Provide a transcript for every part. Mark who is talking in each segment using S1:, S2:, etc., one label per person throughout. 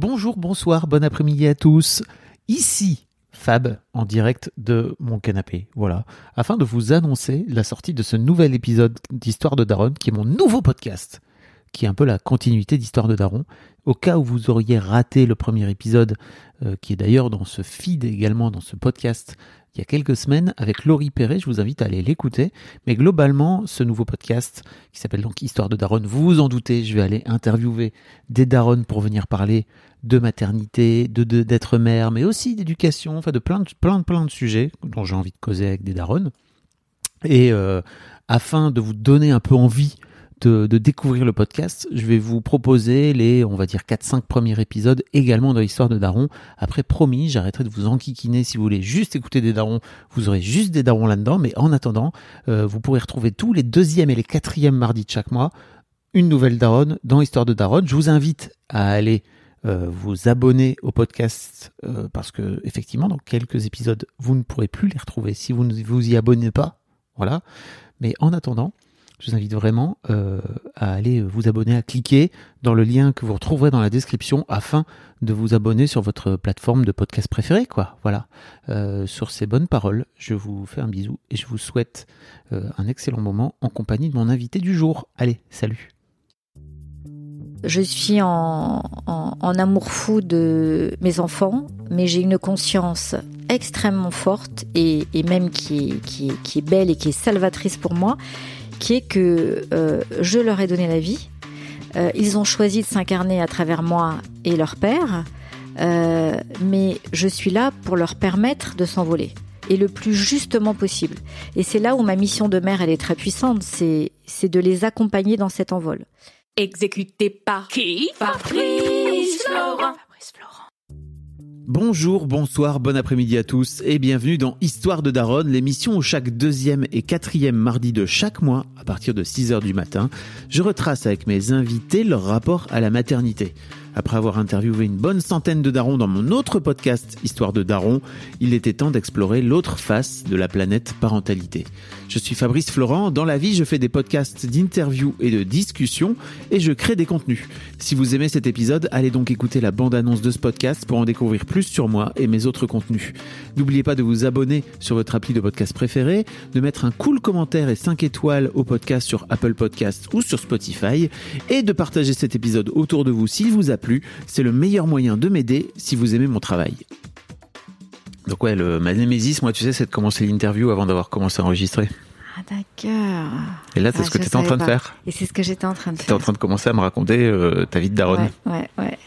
S1: Bonjour, bonsoir, bon après-midi à tous. Ici Fab en direct de mon canapé. Voilà, afin de vous annoncer la sortie de ce nouvel épisode d'Histoire de Daron qui est mon nouveau podcast qui est un peu la continuité d'Histoire de Daron. Au cas où vous auriez raté le premier épisode, euh, qui est d'ailleurs dans ce feed également, dans ce podcast, il y a quelques semaines, avec Laurie Perret, je vous invite à aller l'écouter. Mais globalement, ce nouveau podcast, qui s'appelle donc Histoire de Daron, vous vous en doutez, je vais aller interviewer des Daron pour venir parler de maternité, d'être mère, mais aussi d'éducation, enfin de plein de, plein, de, plein de sujets dont j'ai envie de causer avec des Daron. Et euh, afin de vous donner un peu envie de, découvrir le podcast, je vais vous proposer les, on va dire, 4-5 premiers épisodes également de l'histoire de Daron. Après, promis, j'arrêterai de vous enquiquiner si vous voulez juste écouter des Darons. Vous aurez juste des Darons là-dedans, mais en attendant, euh, vous pourrez retrouver tous les deuxièmes et les quatrièmes mardis de chaque mois une nouvelle Daronne dans l'histoire de Daron. Je vous invite à aller euh, vous abonner au podcast euh, parce que effectivement, dans quelques épisodes, vous ne pourrez plus les retrouver si vous ne vous y abonnez pas. Voilà. Mais en attendant, je vous invite vraiment euh, à aller vous abonner, à cliquer dans le lien que vous retrouverez dans la description afin de vous abonner sur votre plateforme de podcast préférée. Voilà. Euh, sur ces bonnes paroles, je vous fais un bisou et je vous souhaite euh, un excellent moment en compagnie de mon invité du jour. Allez, salut.
S2: Je suis en, amour fou de mes enfants, mais j'ai une conscience extrêmement forte et, même qui est belle et qui est salvatrice pour moi qui est que euh, je leur ai donné la vie. Euh, ils ont choisi de s'incarner à travers moi et leur père, euh, mais je suis là pour leur permettre de s'envoler et le plus justement possible. Et c'est là où ma mission de mère elle est très puissante, c'est c'est de les accompagner dans cet envol.
S3: Exécuté par qui? Fabrice Florent.
S1: Bonjour, bonsoir, bon après-midi à tous et bienvenue dans Histoire de Daronne, l'émission où chaque deuxième et quatrième mardi de chaque mois, à partir de 6h du matin, je retrace avec mes invités leur rapport à la maternité. Après avoir interviewé une bonne centaine de darons dans mon autre podcast Histoire de Daron, il était temps d'explorer l'autre face de la planète parentalité. Je suis Fabrice Florent, dans la vie je fais des podcasts d'interviews et de discussions et je crée des contenus. Si vous aimez cet épisode, allez donc écouter la bande-annonce de ce podcast pour en découvrir plus sur moi et mes autres contenus. N'oubliez pas de vous abonner sur votre appli de podcast préféré, de mettre un cool commentaire et 5 étoiles au podcast sur Apple Podcasts ou sur Spotify et de partager cet épisode autour de vous s'il vous a plu. C'est le meilleur moyen de m'aider si vous aimez mon travail. Donc ouais, le, ma némésis, moi tu sais, c'est de commencer l'interview avant d'avoir commencé à enregistrer.
S2: Ah d'accord.
S1: Et là, c'est
S2: Ah,
S1: ce que tu étais en train de faire.
S2: Et c'est ce que j'étais en train de
S1: Tu
S2: faire.
S1: en train de commencer à me raconter euh, ta vie de daronne.
S2: Ouais, ouais, ouais.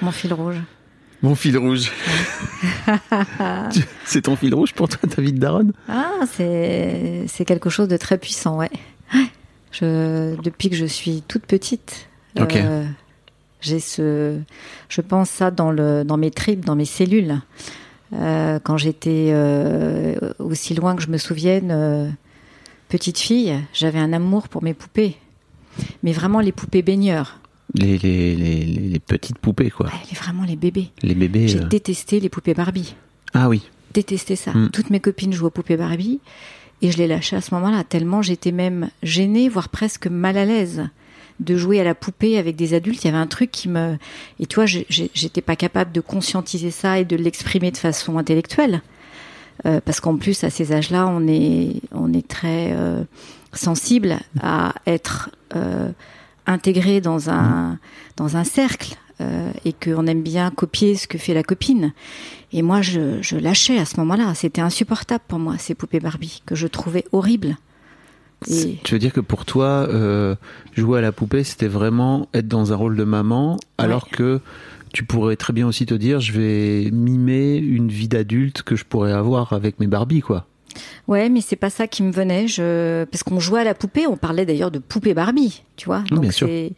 S2: Mon fil rouge.
S1: Mon fil rouge. Tu- c'est ton fil rouge pour toi, ta vie de daronne?
S2: Ah, c'est quelque chose de très puissant, ouais. Je, depuis que je suis toute petite, euh, j'ai ce, je pense ça dans le, dans mes tripes, dans mes cellules. Euh, quand j'étais euh, aussi loin que je me souvienne, euh, petite fille, j'avais un amour pour mes poupées, mais vraiment les poupées baigneurs,
S1: les, les, les, les- les petites poupées, quoi.
S2: ouais, vraiment les bébés.
S1: Les bébés.
S2: J'ai détesté les poupées Barbie.
S1: Ah oui.
S2: détesté ça.
S1: Mm.
S2: Toutes mes copines jouaient aux poupées Barbie et je les lâchais à ce moment-là, tellement j'étais même gênée, voire presque mal à l'aise de jouer à la poupée avec des adultes. Il y avait un truc qui me... Et toi, j'étais pas capable de conscientiser ça et de l'exprimer de façon intellectuelle. Euh, parce qu'en plus, à ces âges-là, on est, on est très euh, sensible à être euh, intégré dans un, dans un cercle et qu'on aime bien copier ce que fait la copine. Et moi, je, je lâchais à ce moment-là. C'était insupportable pour moi, ces poupées Barbie, que je trouvais horribles. Et
S1: Tu veux dire que pour toi, euh, jouer à la poupée, c'était vraiment être dans un rôle de maman, alors que tu pourrais très bien aussi te dire, je vais mimer une vie d'adulte que je pourrais avoir avec mes Barbies, quoi.
S2: Ouais, mais c'est pas ça qui me venait. Je... Parce qu'on jouait à la poupée, on parlait d'ailleurs de poupée Barbie, tu vois.
S1: Oui, bien sûr.
S2: c'est-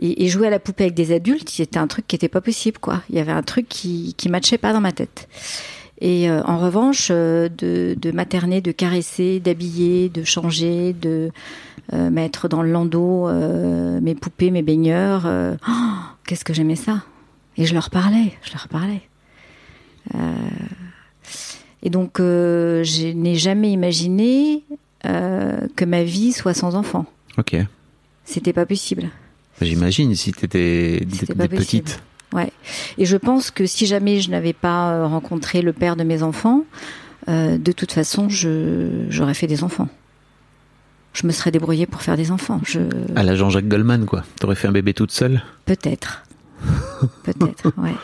S2: Et, et jouer à la poupée avec des adultes, c'était un truc qui était pas possible, quoi. Il y avait un truc qui, qui matchait pas dans ma tête. Et euh, en revanche, euh, de, de materner, de caresser, d'habiller, de changer, de euh, mettre dans le landau mes poupées, mes baigneurs, oh, qu'est-ce que j'aimais ça. Et je leur parlais, je leur parlais. Et donc, je n'ai jamais imaginé que ma vie soit sans enfant.
S1: Ok.
S2: C'était pas possible.
S1: J'imagine si t'étais
S2: possible.
S1: petites.
S2: Ouais. Et je pense que si jamais je n'avais pas euh, rencontré le père de mes enfants, euh, de toute façon, je j'aurais fait des enfants. Je me serais débrouillée pour faire des enfants. Je
S1: À la Jean-Jacques Goldman, quoi. T'aurais fait un bébé toute seule?
S2: peut-être, peut-être. Ouais.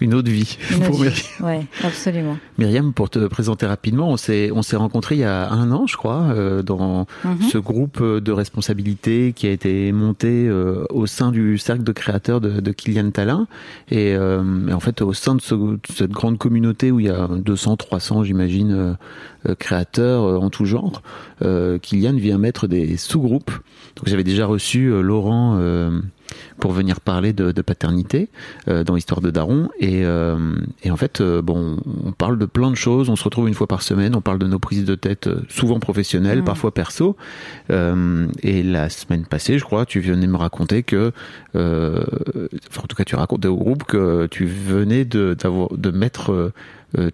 S1: Une autre vie.
S2: Une
S1: pour
S2: autre
S1: Myriam.
S2: vie. Ouais, absolument.
S1: Myriam, pour te présenter rapidement, on s'est on s'est rencontrés il y a un an, je crois, euh, dans
S2: Mhm.
S1: ce groupe de responsabilité qui a été monté euh, au sein du cercle de créateurs de, de Kylian Talin. Et, euh, et en fait, au sein de, ce- de cette grande communauté où il y a 200, 300, j'imagine, euh, euh, créateurs euh, en tout genre, euh, Kylian vient mettre des sous-groupes. Donc j'avais déjà reçu euh, Laurent euh, pour venir parler de, de paternité euh, dans l'histoire de Daron. Et, euh, et en fait, euh, bon, on parle de plein de choses. On se retrouve une fois par semaine. On parle de nos prises de tête, souvent professionnelles,
S2: Mhm.
S1: parfois perso. Et la semaine passée, je crois, tu venais me raconter que, enfin, en tout cas, tu racontais au groupe que tu venais de, de mettre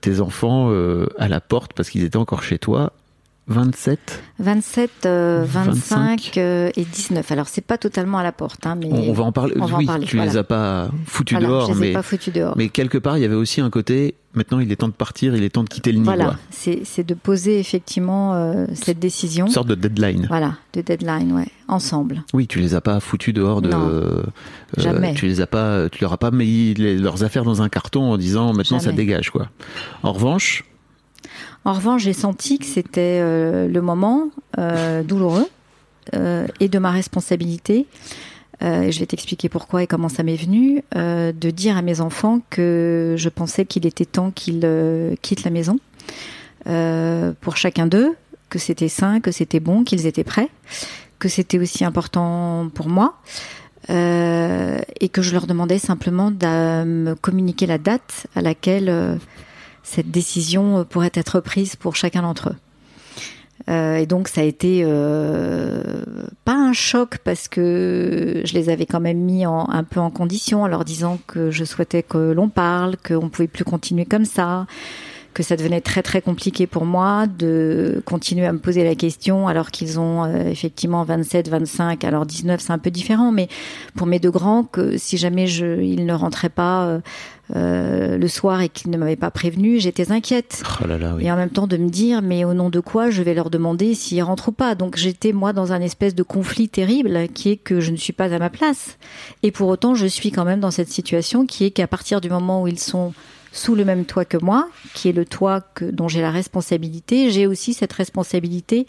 S1: tes enfants à la porte parce qu'ils étaient encore chez toi. 27
S2: 27, euh, 25,
S1: 25.
S2: euh, et 19. Alors c'est pas totalement à la porte, hein, mais
S1: on, on va en parler.
S2: on va en
S1: oui,
S2: parler,
S1: tu
S2: voilà.
S1: les as pas foutus
S2: voilà,
S1: dehors,
S2: je les ai
S1: mais
S2: pas foutus dehors.
S1: Mais quelque part, il y avait aussi un côté, maintenant il est temps de partir, il est temps de quitter le nid.
S2: Voilà, c'est de poser effectivement euh, cette décision.
S1: Une sorte de deadline.
S2: Voilà, de deadline, ouais, ensemble.
S1: Oui, tu les as pas foutus dehors de.
S2: Non,
S1: euh,
S2: jamais.
S1: tu les as pas, tu leur as pas mis les- leurs affaires dans un carton en disant maintenant ça dégage quoi. En revanche,
S2: En revanche, j'ai senti que c'était euh, le moment euh, douloureux euh, et de ma responsabilité. je vais t'expliquer pourquoi et comment ça m'est venu, de dire à mes enfants que je pensais qu'il était temps qu'ils quittent la maison pour chacun d'eux, que c'était sain, que c'était bon, qu'ils étaient prêts, que c'était aussi important pour moi. et que je leur demandais simplement de me communiquer la date à laquelle cette décision euh, pourrait être prise pour chacun d'entre eux. Euh, et donc ça a été euh, pas un choc parce que je les avais quand même mis en, un peu en condition en leur disant que je souhaitais que l'on parle, qu'on pouvait plus continuer comme ça, que ça devenait très très compliqué pour moi de continuer à me poser la question alors qu'ils ont euh, effectivement 27, 25, alors 19 c'est un peu différent, mais pour mes deux grands que si jamais je, ils ne rentraient pas euh, le soir et qu'ils ne m'avaient pas prévenu, j'étais inquiète.
S1: oh là là, oui.
S2: Et en même temps de me dire, mais au nom de quoi je vais leur demander s'ils rentrent ou pas? Donc j'étais moi dans un espèce de conflit terrible qui est que je ne suis pas à ma place. Et pour autant, je suis quand même dans cette situation qui est qu'à partir du moment où ils sont sous le même toit que moi, qui est le toit que, dont j'ai la responsabilité, j'ai aussi cette responsabilité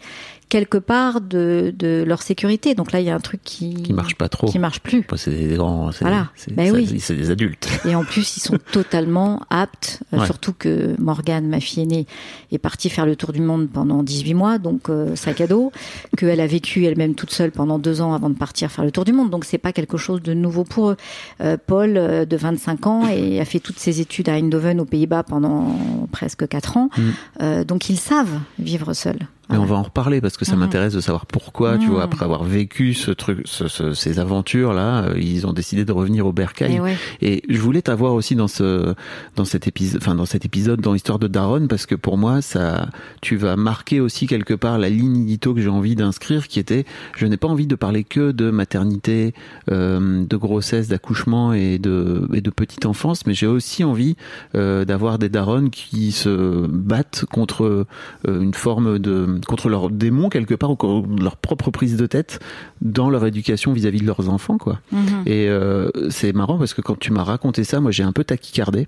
S2: quelque part de, de leur sécurité. Donc là, il y a un truc qui
S1: qui marche pas trop.
S2: qui marche plus.
S1: Bah, c'est des grands, c'est
S2: Voilà. Ben oui.
S1: c'est des adultes.
S2: Et en plus, ils sont totalement aptes, euh,
S1: Ouais.
S2: surtout que Morgane, ma fille aînée, est partie faire le tour du monde pendant 18 mois, donc euh, sac à dos, qu'elle a vécu elle-même toute seule pendant deux ans avant de partir faire le tour du monde, donc c'est pas quelque chose de nouveau pour eux. Euh, Paul, euh, de 25 ans, et a fait toutes ses études à Eindhoven, aux Pays-Bas, pendant presque quatre ans,
S1: Mm.
S2: Euh, donc ils savent vivre seuls.
S1: Mais on va en reparler parce que ça m'intéresse de savoir pourquoi, tu vois, après avoir vécu ce truc, ce- ce- ces aventures là, ils ont décidé de revenir au bercail.
S2: Et ouais.
S1: Et je voulais t'avoir aussi dans ce dans cet épisode, enfin dans cet épisode dans l'histoire de Daron parce que pour moi ça, tu vas marquer aussi quelque part la ligne édito que j'ai envie d'inscrire, qui était, je n'ai pas envie de parler que de maternité, euh, de grossesse, d'accouchement et de et de petite enfance, mais j'ai aussi envie euh, d'avoir des darons qui se battent contre euh, une forme de contre leurs démons quelque part ou contre leur propre prise de tête dans leur éducation vis-à-vis de leurs enfants quoi.
S2: Mhm.
S1: Et euh, c'est marrant parce que quand tu m'as raconté ça, moi j'ai un peu tachycardé.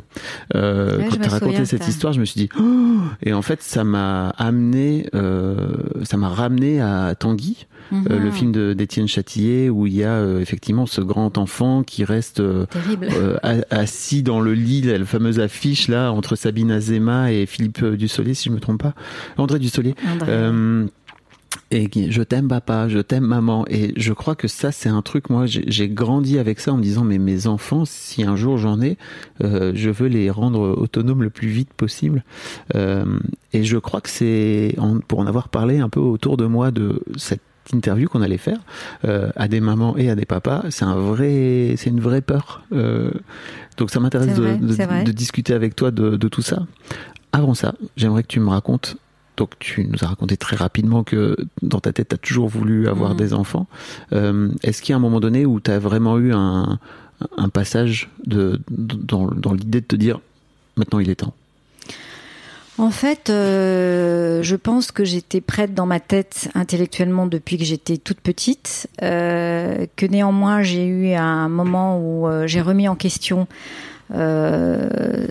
S1: Euh,
S2: Ouais,
S1: quand tu as raconté cette
S2: ça.
S1: histoire, je me suis dit oh et en fait ça m'a amené, euh, ça m'a ramené à Tanguy.
S2: Mhm.
S1: le film de- d'Étienne Châtillier où il y a effectivement ce grand enfant qui reste assis dans le lit, la fameuse affiche là entre Sabine Azema et Philippe Dussolier, si je me trompe pas, André Dussolier.
S2: André.
S1: Euh, et je t'aime papa, je t'aime maman. Et je crois que ça, c'est un truc, moi, j'ai grandi avec ça en me disant, mais mes enfants, si un jour j'en ai, euh, je veux les rendre autonomes le plus vite possible. Euh, et je crois que c'est, pour en avoir parlé un peu autour de moi de cette interview qu'on allait faire euh, à des mamans et à des papas, c'est un vrai, c'est une vraie peur. Donc ça m'intéresse de, discuter avec toi de, de tout ça. Avant ça, j'aimerais que tu me racontes. Donc tu nous as raconté très rapidement que dans ta tête, tu as toujours voulu avoir
S2: Mhm.
S1: des enfants. Euh, Est-ce qu'il y a un moment donné où tu as vraiment eu un, un passage de, dans, dans l'idée de te dire maintenant il est temps?
S2: En fait, euh, je pense que j'étais prête dans ma tête intellectuellement depuis que j'étais toute petite, euh, que néanmoins j'ai eu un moment où euh, j'ai remis en question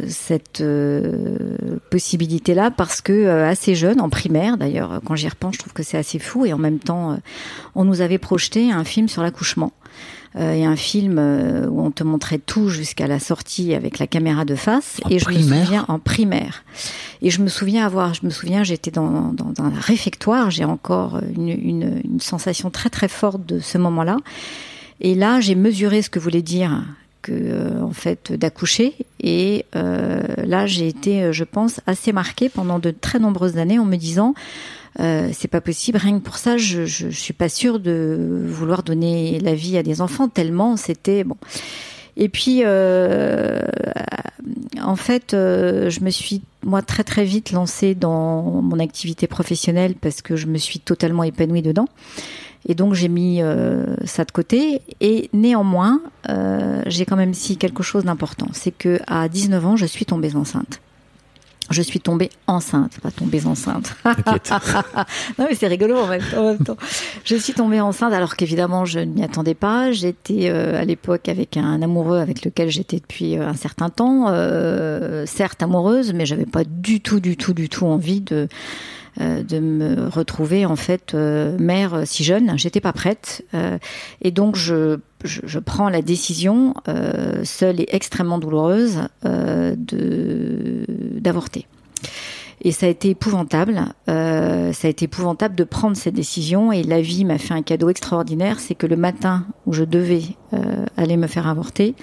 S2: cette euh, possibilité-là parce que euh, assez jeune, en primaire d'ailleurs, quand j'y repense, je trouve que c'est assez fou et en même temps, euh, on nous avait projeté un film sur l'accouchement. Euh, et un film euh, où on te montrait tout jusqu'à la sortie avec la caméra de face.
S1: En
S2: et je
S1: primaire
S2: me souviens en primaire. Et je me souviens avoir, je me souviens, j'étais dans, dans, dans un réfectoire. J'ai encore une, une, une sensation très très forte de ce moment-là. Et là, j'ai mesuré ce que voulait dire euh, en fait d'accoucher. Et euh, là, j'ai été, euh, je pense, assez marquée pendant de très nombreuses années en me disant. C'est pas possible. Rien que pour ça, je, je, je suis pas sûre de vouloir donner la vie à des enfants tellement c'était bon. Et puis, en fait, je me suis moi très très vite lancée dans mon activité professionnelle parce que je me suis totalement épanouie dedans. Et donc j'ai mis euh, ça de côté. Et néanmoins, euh, j'ai quand même si quelque chose d'important, c'est que à 19 ans, je suis tombée enceinte. Je suis tombée enceinte, pas tombée enceinte. Non mais c'est rigolo en même, temps, en même temps. Je suis tombée enceinte alors qu'évidemment je ne m'y attendais pas. J'étais euh, à l'époque avec un amoureux avec lequel j'étais depuis euh, un certain temps, euh, certes amoureuse, mais j'avais pas du tout, du tout, du tout envie de de me retrouver en fait euh, mère euh, si jeune. J'étais pas prête euh, et donc je, je, prends la décision euh, seule et extrêmement douloureuse euh, de d'avorter. Et ça a été épouvantable. Euh, ça a été épouvantable de prendre cette décision. Et la vie m'a fait un cadeau extraordinaire. C'est que le matin où je devais euh, aller me faire avorter,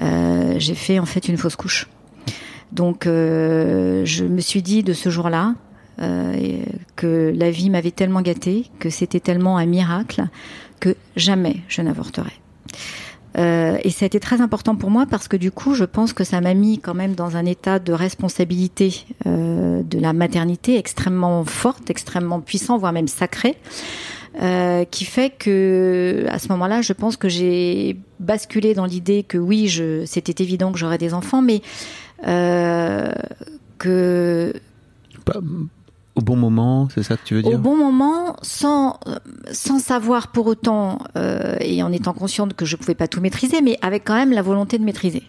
S2: euh, j'ai fait en fait une fausse couche. Donc euh, je me suis dit de ce jour-là euh, et que la vie m'avait tellement gâtée, que c'était tellement un miracle, que jamais je n'avorterai. Euh, et ça a été très important pour moi parce que du coup, je pense que ça m'a mis quand même dans un état de responsabilité euh, de la maternité extrêmement forte, extrêmement puissant, voire même sacré. Euh, qui fait que à ce moment-là, je pense que j'ai basculé dans l'idée que oui, c'était évident que j'aurais des enfants, mais euh, que
S1: au bon moment, c'est ça que tu veux dire
S2: au bon moment, sans sans savoir pour autant euh, et en étant consciente que je pouvais pas tout maîtriser, mais avec quand même la volonté de maîtriser.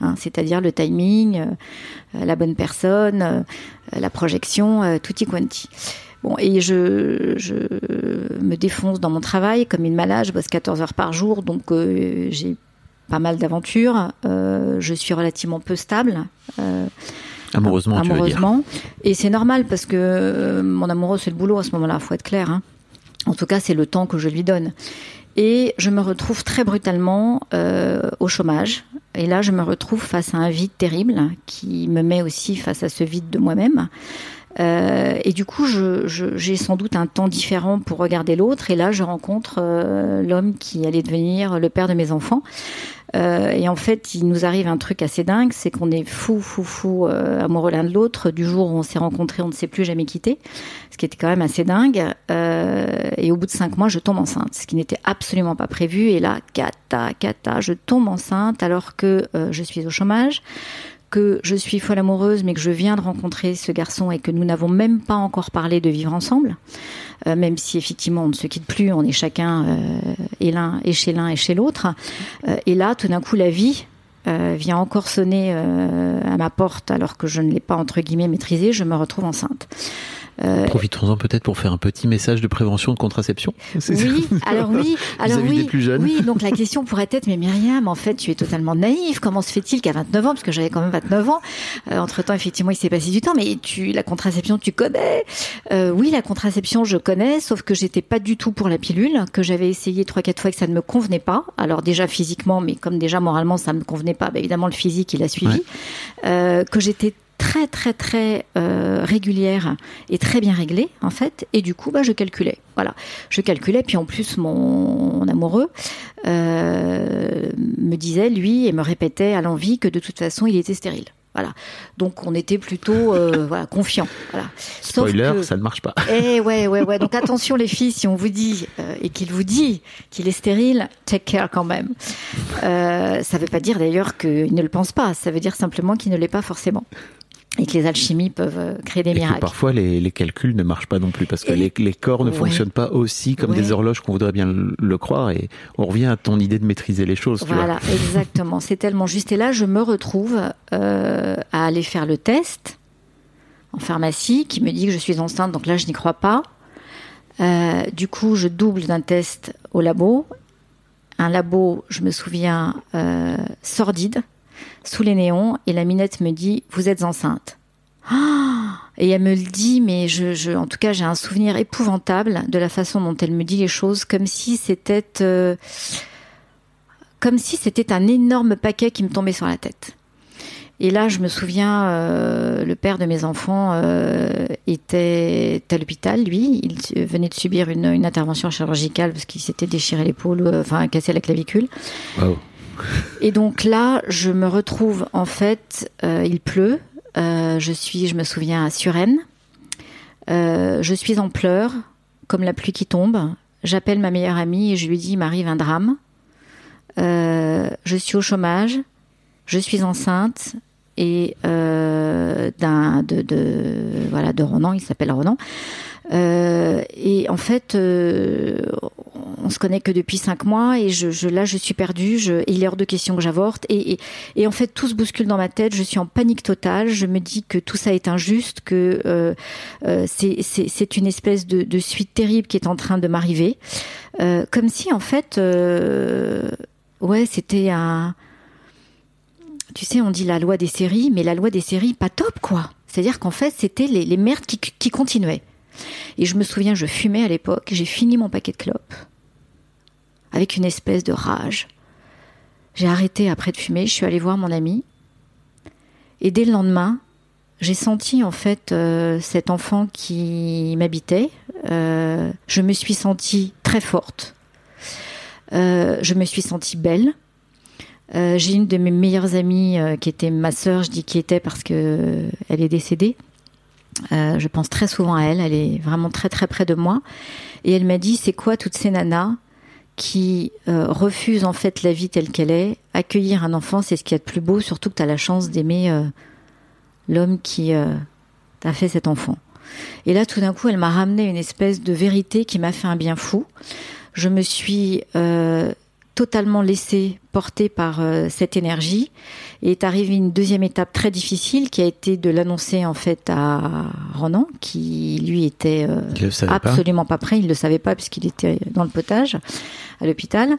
S2: Hein, c'est-à-dire le timing, euh, la bonne personne, euh, la projection, euh, tutti quanti. Bon, et je, je me défonce dans mon travail comme une malade, je bosse 14 heures par jour, donc j'ai pas mal d'aventures, je suis relativement peu stable.
S1: Amoureusement, tu.
S2: Et c'est normal parce que euh, mon amoureux, c'est le boulot à ce moment-là, faut être clair. hein. En tout cas, c'est le temps que je lui donne. Et je me retrouve très brutalement euh, au chômage. Et là, je me retrouve face à un vide terrible qui me met aussi face à ce vide de moi-même. Euh, et du coup, je- je- j'ai sans doute un temps différent pour regarder l'autre. Et là, je rencontre euh, l'homme qui allait devenir le père de mes enfants. Euh, et en fait, il nous arrive un truc assez dingue, c'est qu'on est fou, fou, fou amoureux l'un de l'autre. Du jour où on s'est rencontrés, on ne s'est plus jamais quitté, ce qui était quand même assez dingue. Et au bout de cinq mois, je tombe enceinte, ce qui n'était absolument pas prévu. Et là, cata, cata, je tombe enceinte alors que je suis au chômage, que je suis folle amoureuse, mais que je viens de rencontrer ce garçon et que nous n'avons même pas encore parlé de vivre ensemble, euh, même si effectivement on ne se quitte plus, on est chacun euh, et l'un et chez l'un et chez l'autre. Euh, et là, tout d'un coup, la vie vient encore sonner à ma porte alors que je ne l'ai pas entre guillemets maîtrisée. Je me retrouve enceinte. Euh,
S1: Profitons-en peut-être pour faire un petit message de prévention de contraception.
S2: Oui, alors oui, alors oui,
S1: des plus jeunes.
S2: oui. Donc la question pourrait être, mais Myriam, en fait, tu es totalement naïve. Comment se fait-il qu'à 29 ans, parce que j'avais quand même 29 ans, euh, entre temps, effectivement, il s'est passé du temps, mais tu, la contraception, tu connais. Euh, oui, la contraception, je connais, sauf que j'étais pas du tout pour la pilule, que j'avais essayé trois, quatre fois et que ça ne me convenait pas. Alors déjà physiquement, mais comme déjà moralement, ça me convenait pas. Bah, évidemment, le physique, il a suivi.
S1: Ouais.
S2: Que j'étais très très très euh, régulière et très bien réglée en fait et du coup bah je calculais voilà je calculais puis en plus mon, mon amoureux euh, me disait lui et me répétait à l'envie que de toute façon il était stérile voilà donc on était plutôt euh, voilà confiant voilà
S1: Spoiler,
S2: que-
S1: ça ne marche pas.
S2: eh ouais, ouais, ouais. Donc attention les filles, si on vous dit euh, et qu'il vous dit qu'il est stérile, take care quand même. Euh, ça veut pas dire d'ailleurs qu'il ne le pense pas. Ça veut dire simplement qu'il ne l'est pas forcément. Et que les alchimies peuvent euh, créer des
S1: Et que
S2: miracles.
S1: parfois les, les calculs ne marchent pas non plus parce que les, les corps ne
S2: Ouais.
S1: fonctionnent pas aussi comme
S2: Ouais.
S1: des horloges qu'on voudrait bien le, croire et on revient à ton idée de maîtriser les choses. tu vois.
S2: Voilà, exactement. C'est tellement juste. Et là, je me retrouve euh, à aller faire le test en pharmacie qui me dit que je suis enceinte. Donc là, je n'y crois pas. Euh, du coup, je double d'un test au labo. Un labo, je me souviens, euh, sordide, sous les néons. Et la minette me dit, vous êtes enceinte. Et elle me le dit, mais je, en tout cas, j'ai un souvenir épouvantable de la façon dont elle me dit les choses, comme si c'était... euh, comme si c'était un énorme paquet qui me tombait sur la tête. Et là, je me souviens, euh, le père de mes enfants euh, était à l'hôpital, lui. Il venait de subir une, intervention chirurgicale parce qu'il s'était déchiré l'épaule, enfin cassé la clavicule. Et donc là, je me retrouve en fait, euh, il pleut. euh, je suis, je me souviens, à Suresnes. Euh, je suis en pleurs, comme la pluie qui tombe. J'appelle ma meilleure amie et je lui dis il m'arrive un drame. Je suis au chômage, je suis enceinte et euh, d'un de, de voilà de Ronan, il s'appelle Ronan. Euh, et en fait, euh, on se connaît que depuis cinq mois et je, je là je suis perdue. Je, il est hors de question que j'avorte et, et, et en fait tout se bouscule dans ma tête. Je suis en panique totale. Je me dis que tout ça est injuste, que euh, euh, c'est- c'est une espèce de, de suite terrible qui est en train de m'arriver, Euh, comme si en fait, ouais, c'était un tu sais, on dit la loi des séries, mais la loi des séries, pas top, quoi. C'est-à-dire qu'en fait, c'était les, merdes qui, qui continuaient. Et je me souviens, je fumais à l'époque, j'ai fini mon paquet de clopes, avec une espèce de rage. J'ai arrêté après de fumer, je suis allée voir mon ami, et dès le lendemain, j'ai senti en fait euh, cet enfant qui m'habitait. Euh, je me suis sentie très forte. Euh, je me suis sentie belle. Euh, j'ai une de mes meilleures amies euh, qui était ma sœur, je dis qui était parce que euh, elle est décédée. Je pense très souvent à elle, elle est vraiment très très près de moi. Et elle m'a dit, c'est quoi toutes ces nanas qui refusent en fait la vie telle qu'elle est Accueillir un enfant, c'est ce qu'il y a de plus beau, surtout que tu as la chance d'aimer l'homme qui t'a fait cet enfant. Et là, tout d'un coup, elle m'a ramené une espèce de vérité qui m'a fait un bien fou. Je me suis totalement laissée porter par euh, cette énergie et est arrivée une deuxième étape très difficile qui a été de l'annoncer en fait à Ronan qui lui était euh,
S1: pas.
S2: absolument pas. prêt, il le savait pas puisqu'il était dans le potage à l'hôpital.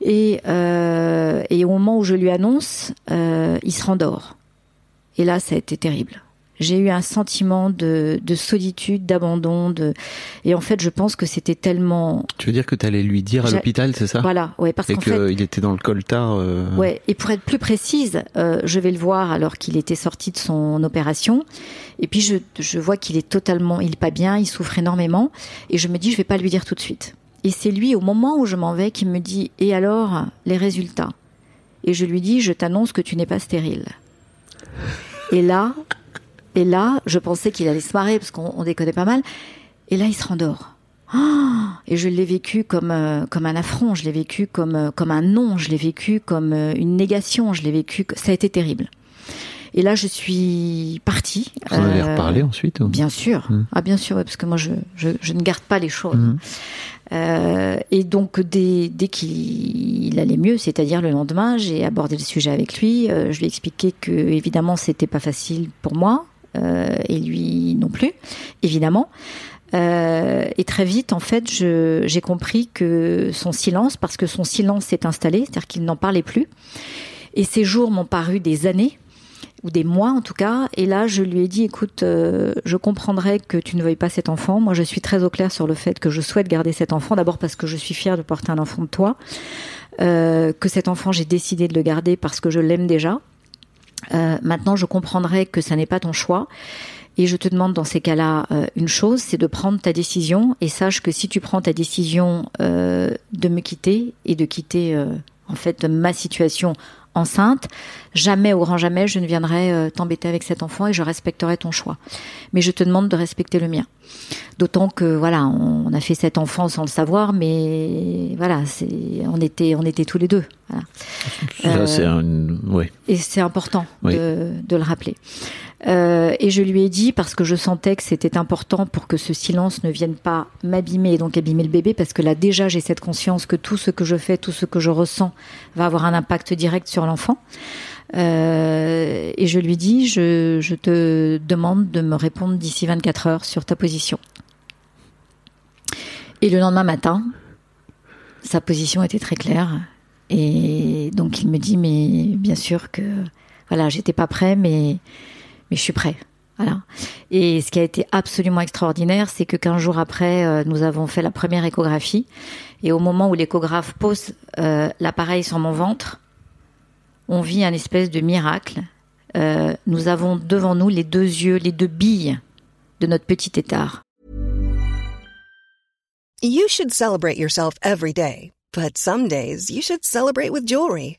S2: Et, euh, et au moment où je lui annonce, euh, il se rendort. Et là, ça a été terrible. J'ai eu un sentiment de, de solitude, d'abandon, de et en fait, je pense que c'était tellement
S1: Tu veux dire que tu allais lui dire à l'hôpital, c'est ça?
S2: Voilà, ouais, parce qu'en fait,
S1: qu'il était dans le coltard. euh,
S2: Ouais, et pour être plus précise, euh, je vais le voir alors qu'il était sorti de son opération. Et puis je, je vois qu'il est totalement, il est pas bien, il souffre énormément. Et je me dis, je vais pas lui dire tout de suite. Et c'est lui, au moment où je m'en vais, qui me dit, et alors, les résultats? Et je lui dis, je t'annonce que tu n'es pas stérile. Et là, et là, je pensais qu'il allait se marrer parce qu'on on déconnait pas mal. Et là, il se rendort. Ah et je l'ai vécu comme euh, comme un affront, je l'ai vécu comme euh, comme un non, je l'ai vécu comme euh, une négation, je l'ai vécu. Ça a été terrible. Et là, je suis partie.
S1: Vous en avez reparlé ensuite ou
S2: Bien sûr.
S1: Mm.
S2: Ah, bien sûr, ouais, parce que moi, je, je, je ne garde pas les choses. Euh, et donc, dès, dès qu'il il allait mieux, c'est-à-dire le lendemain, j'ai abordé le sujet avec lui. Je lui ai expliqué que, évidemment, c'était pas facile pour moi, et lui non plus, évidemment. Euh, et très vite, en fait, j'ai compris que son silence, parce que son silence s'est installé, c'est-à-dire qu'il n'en parlait plus. Et ces jours m'ont paru des années, ou des mois en tout cas. Et là, je lui ai dit, écoute, euh, je comprendrais que tu ne veuilles pas cet enfant. Moi, je suis très au clair sur le fait que je souhaite garder cet enfant. D'abord parce que je suis fière de porter un enfant de toi. Euh, que cet enfant, j'ai décidé de le garder parce que je l'aime déjà. Euh, maintenant, je comprendrais que ça n'est pas ton choix. Et je te demande dans ces cas-là euh, une chose, c'est de prendre ta décision et sache que si tu prends ta décision euh, de me quitter et de quitter euh, en fait ma situation enceinte, jamais au grand jamais je ne viendrai euh, t'embêter avec cet enfant et je respecterai ton choix. Mais je te demande de respecter le mien. D'autant que voilà, on, a fait cet enfant sans le savoir, mais voilà, c'est on était on était tous les deux. Voilà. Euh,
S1: c'est un. Ouais.
S2: Et c'est important
S1: Oui.
S2: de, de le rappeler. Euh, et je lui ai dit, parce que je sentais que c'était important pour que ce silence ne vienne pas m'abîmer et donc abîmer le bébé, parce que là déjà j'ai cette conscience que tout ce que je fais, tout ce que je ressens va avoir un impact direct sur l'enfant. Euh, et je lui dis, je, je te demande de me répondre d'ici 24 heures sur ta position. Et le lendemain matin, sa position était très claire. Et donc il me dit, mais bien sûr que voilà, j'étais pas prêt, mais mais je suis prêt. Et ce qui a été absolument extraordinaire, c'est que 15 jours après, euh, nous avons fait la première échographie. Et au moment où l'échographe pose euh, l'appareil sur mon ventre, on vit un espèce de miracle. Euh, nous avons devant nous les deux yeux, les deux billes de notre petit étard.
S4: You should celebrate yourself every day, but some days you should celebrate with jewelry.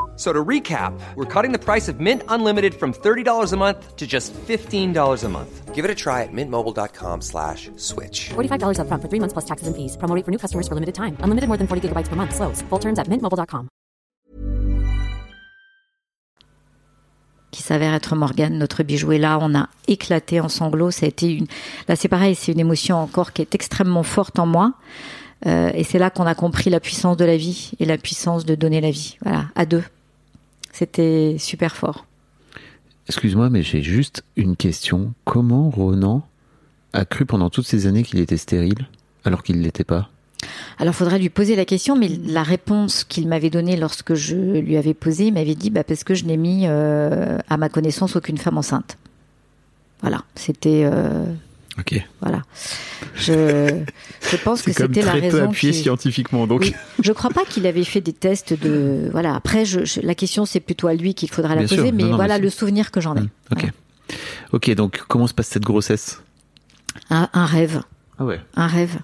S5: So to recap, we're cutting the price of Mint Unlimited from $30 a month to just $15 a month. Give it a try at mintmobile.com slash switch.
S6: $45 upfront for three months plus taxes and fees. Promo rate for new customers for limited time. Unlimited more than 40 gigabytes per month. Slows. Full terms at mintmobile.com.
S2: qui s'avère être Morgane, notre bijou. Et là, on a éclaté en sanglots. Ça a été une. Là, c'est pareil, c'est une émotion encore qui est extrêmement forte en moi. Euh, et c'est là qu'on a compris la puissance de la vie et la puissance de donner la vie. Voilà, à deux. C'était super fort.
S1: Excuse-moi, mais j'ai juste une question. Comment Ronan a cru pendant toutes ces années qu'il était stérile alors qu'il ne l'était pas?
S2: Alors, faudrait lui poser la question, mais la réponse qu'il m'avait donnée lorsque je lui avais posé, il m'avait dit bah, parce que je n'ai mis, euh, à ma connaissance, aucune femme enceinte. Voilà, c'était. euh,
S1: Ok.
S2: voilà. Je, je pense que c'était la raison. qui-
S1: scientifiquement, donc.
S2: Oui. Je crois pas qu'il avait fait des tests de. Voilà. Après, je, je- la question, c'est plutôt à lui qu'il faudra la
S1: Bien
S2: poser,
S1: sûr.
S2: mais
S1: Non, non,
S2: voilà
S1: mais
S2: le souvenir que j'en ai.
S1: Hmm, Ok. Ok, donc comment se passe cette grossesse?
S2: Un, un rêve.
S1: Ah ouais.
S2: Un rêve.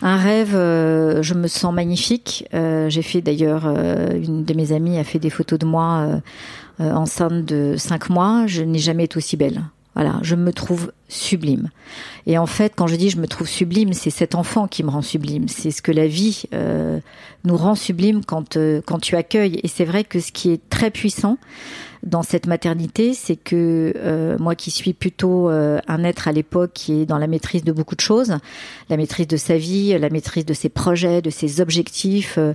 S2: Un rêve, euh, je me sens magnifique. Euh, J'ai fait d'ailleurs, euh, une de mes amies a fait des photos de moi enceinte de 5 mois. Je n'ai jamais été aussi belle. Voilà, je me trouve sublime. Et en fait, quand je dis je me trouve sublime, c'est cet enfant qui me rend sublime. C'est ce que la vie euh, nous rend sublime quand, euh, quand tu accueilles. Et c'est vrai que ce qui est très puissant dans cette maternité, c'est que euh, moi qui suis plutôt euh, un être à l'époque qui est dans la maîtrise de beaucoup de choses, la maîtrise de sa vie, la maîtrise de ses projets, de ses objectifs, euh,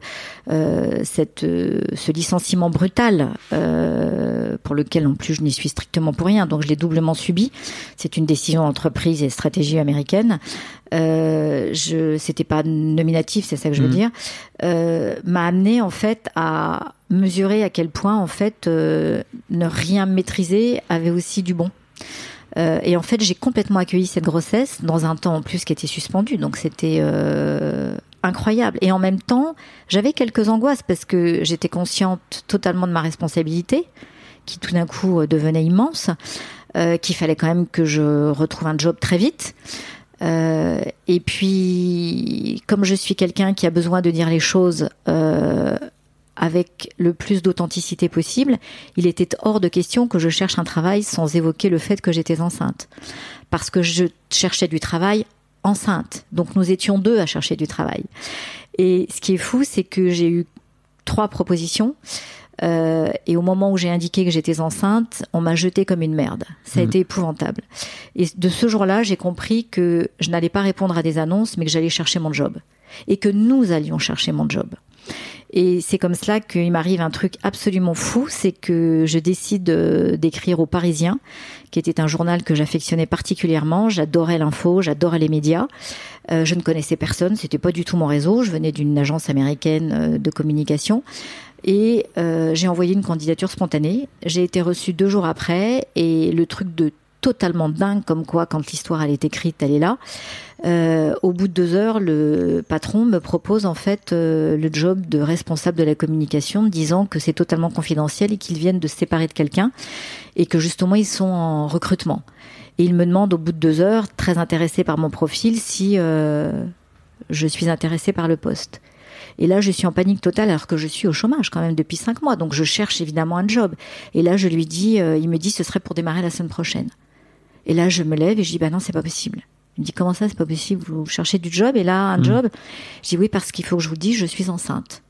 S2: euh, cette, euh, ce licenciement brutal euh, pour lequel en plus je n'y suis strictement pour rien, donc je l'ai doublement subi. C'est une décision d'entreprise et stratégie américaine. Euh, je, c'était pas nominatif, c'est ça que je veux
S1: Mhm.
S2: dire, euh, m'a amené en fait à mesurer à quel point en fait euh, ne rien maîtriser avait aussi du bon. Euh, et en fait, j'ai complètement accueilli cette grossesse dans un temps en plus qui était suspendu. Donc c'était euh, incroyable. Et en même temps, j'avais quelques angoisses parce que j'étais consciente totalement de ma responsabilité, qui tout d'un coup devenait immense, euh, qu'il fallait quand même que je retrouve un job très vite. Euh, et puis, comme je suis quelqu'un qui a besoin de dire les choses euh, avec le plus d'authenticité possible, il était hors de question que je cherche un travail sans évoquer le fait que j'étais enceinte. Parce que je cherchais du travail enceinte. Donc nous étions deux à chercher du travail. Et ce qui est fou, c'est que j'ai eu trois propositions. Euh, et au moment où j'ai indiqué que j'étais enceinte, on m'a jeté comme une merde. Ça a
S1: Mhm.
S2: été épouvantable. Et de ce jour-là, j'ai compris que je n'allais pas répondre à des annonces, mais que j'allais chercher mon job. Et que nous allions chercher mon job. Et c'est comme cela qu'il m'arrive un truc absolument fou, c'est que je décide euh, d'écrire au Parisien, qui était un journal que j'affectionnais particulièrement. J'adorais l'info, j'adorais les médias. Euh, je ne connaissais personne, c'était pas du tout mon réseau. Je venais d'une agence américaine de communication. Et euh, j'ai envoyé une candidature spontanée. J'ai été reçue deux jours après et le truc de totalement dingue comme quoi quand l'histoire elle est écrite elle est là. Euh, au bout de deux heures, le patron me propose en fait euh, le job de responsable de la communication, disant que c'est totalement confidentiel et qu'ils viennent de se séparer de quelqu'un et que justement ils sont en recrutement. Et il me demande au bout de deux heures, très intéressé par mon profil, si euh, je suis intéressée par le poste. Et là, je suis en panique totale alors que je suis au chômage quand même depuis cinq mois. Donc, je cherche évidemment un job. Et là, je lui dis, euh, il me dit, ce serait pour démarrer la semaine prochaine. Et là, je me lève et je dis, bah non, c'est pas possible. Il me dit, comment ça, c'est pas possible? Vous cherchez du job? Et là, un
S1: Mhm.
S2: job? Je dis, oui, parce qu'il faut que je vous dise, je suis enceinte.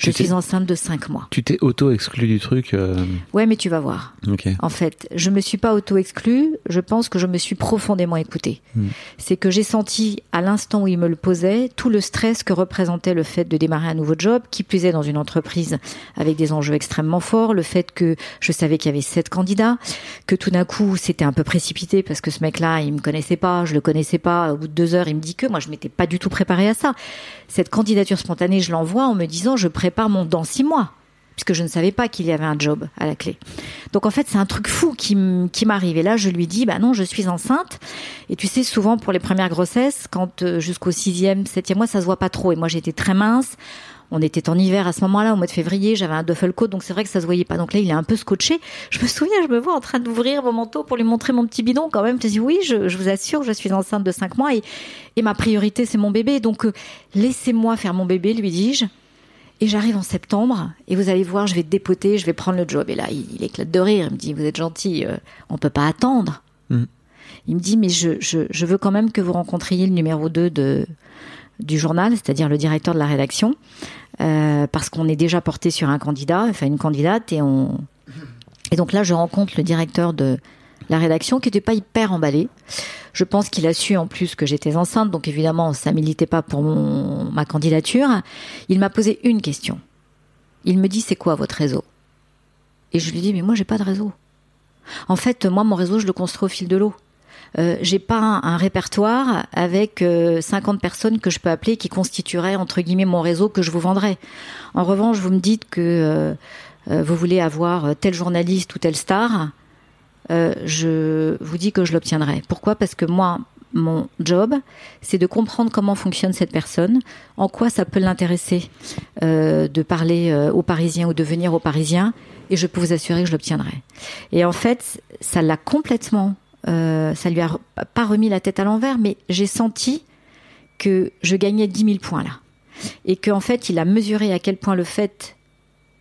S2: Je suis enceinte de cinq mois.
S1: Tu t'es auto-exclu du truc. euh,
S2: Ouais, mais tu vas voir. En fait, je me suis pas auto-exclue. Je pense que je me suis profondément écoutée.
S1: Mm.
S2: C'est que j'ai senti, à l'instant où il me le posait, tout le stress que représentait le fait de démarrer un nouveau job, qui plus est dans une entreprise avec des enjeux extrêmement forts, le fait que je savais qu'il y avait sept candidats, que tout d'un coup c'était un peu précipité parce que ce mec-là, il me connaissait pas, je le connaissais pas. Au bout de deux heures, il me dit que moi, je m'étais pas du tout préparée à ça. Cette candidature spontanée, je l'envoie en me disant, je prépare mon dans six mois puisque je ne savais pas qu'il y avait un job à la clé. Donc en fait, c'est un truc fou qui m'arrive. Et là, je lui dis, bah non, je suis enceinte. Et tu sais, souvent pour les premières grossesses, quand euh, jusqu'au sixième, septième mois, ça se voit pas trop. Et moi, j'étais très mince. On était en hiver à ce moment-là, au mois de février, j'avais un duffel coat, donc c'est vrai que ça se voyait pas. Donc là, il est un peu scotché. Je me souviens, je me vois en train d'ouvrir mon manteau pour lui montrer mon petit bidon quand même. Je dis oui, je, je vous assure, je suis enceinte de cinq mois et, et ma priorité, c'est mon bébé. Donc euh, laissez-moi faire mon bébé, lui dis-je. Et j'arrive en septembre, et vous allez voir, je vais dépoter, je vais prendre le job. Et là, il, il éclate de rire, il me dit, vous êtes gentil, euh, on peut pas attendre.
S1: Mhm.
S2: Il me dit, mais je, je, je veux quand même que vous rencontriez le numéro 2 de, du journal, c'est-à-dire le directeur de la rédaction, euh, parce qu'on est déjà porté sur un candidat, enfin une candidate, et on... Et donc là, je rencontre le directeur de la rédaction, qui n'était pas hyper emballé. Je pense qu'il a su en plus que j'étais enceinte, donc évidemment, ça militait pas pour ma candidature. Il m'a posé une question. Il me dit, c'est quoi votre réseau? Et je lui dis, mais moi, j'ai pas de réseau. En fait, moi, mon réseau, je le construis au fil de l'eau. Euh, j'ai pas un, répertoire avec euh, 50 personnes que je peux appeler qui constitueraient entre guillemets mon réseau que je vous vendrais. En revanche, vous me dites que euh, euh, vous voulez avoir tel journaliste ou telle star, euh, je vous dis que je l'obtiendrai. Pourquoi? Parce que moi, mon job, c'est de comprendre comment fonctionne cette personne, en quoi ça peut l'intéresser euh, de parler euh, aux Parisiens ou de venir aux Parisiens, et je peux vous assurer que je l'obtiendrai. Et en fait, ça l'a complètement, ça lui a pas remis la tête à l'envers, mais j'ai senti que je gagnais 10 000 points là, et qu'en fait, il a mesuré à quel point le fait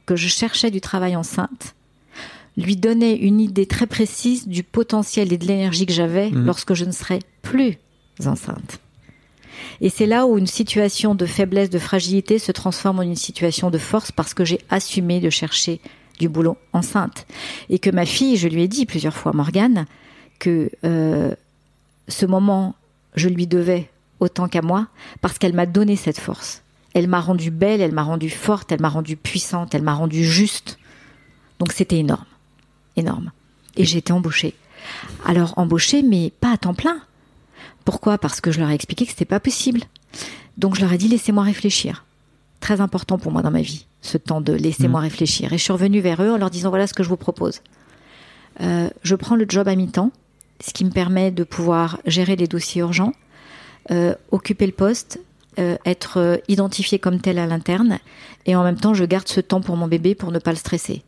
S2: que je cherchais du travail enceinte lui donnait une idée très précise du potentiel et de l'énergie que j'avais
S1: Mhm.
S2: lorsque je ne serais plus enceinte. Et c'est là où une situation de faiblesse, de fragilité se transforme en une situation de force parce que j'ai assumé de chercher du boulot enceinte. Et que ma fille, je lui ai dit plusieurs fois, Morgane, que euh, ce moment, je lui devais autant qu'à moi parce qu'elle m'a donné cette force. Elle m'a rendue belle, elle m'a rendue forte, elle m'a rendue puissante, elle m'a rendue juste. Donc c'était énorme, énorme. Et j'ai été embauchée. Alors embauchée, mais pas à temps plein. Pourquoi? Parce que je leur ai expliqué que c'était pas possible. Donc je leur ai dit laissez-moi réfléchir. Très important pour moi dans ma vie, ce temps de laissez-moi réfléchir. Et je suis revenue vers eux en leur disant voilà ce que je vous propose. Euh, je prends le job à mi-temps ce qui me permet de pouvoir gérer les dossiers urgents, euh, occuper le poste, euh, être identifié comme tel à l'interne, et en même temps, je garde ce temps pour mon bébé pour ne pas le stresser.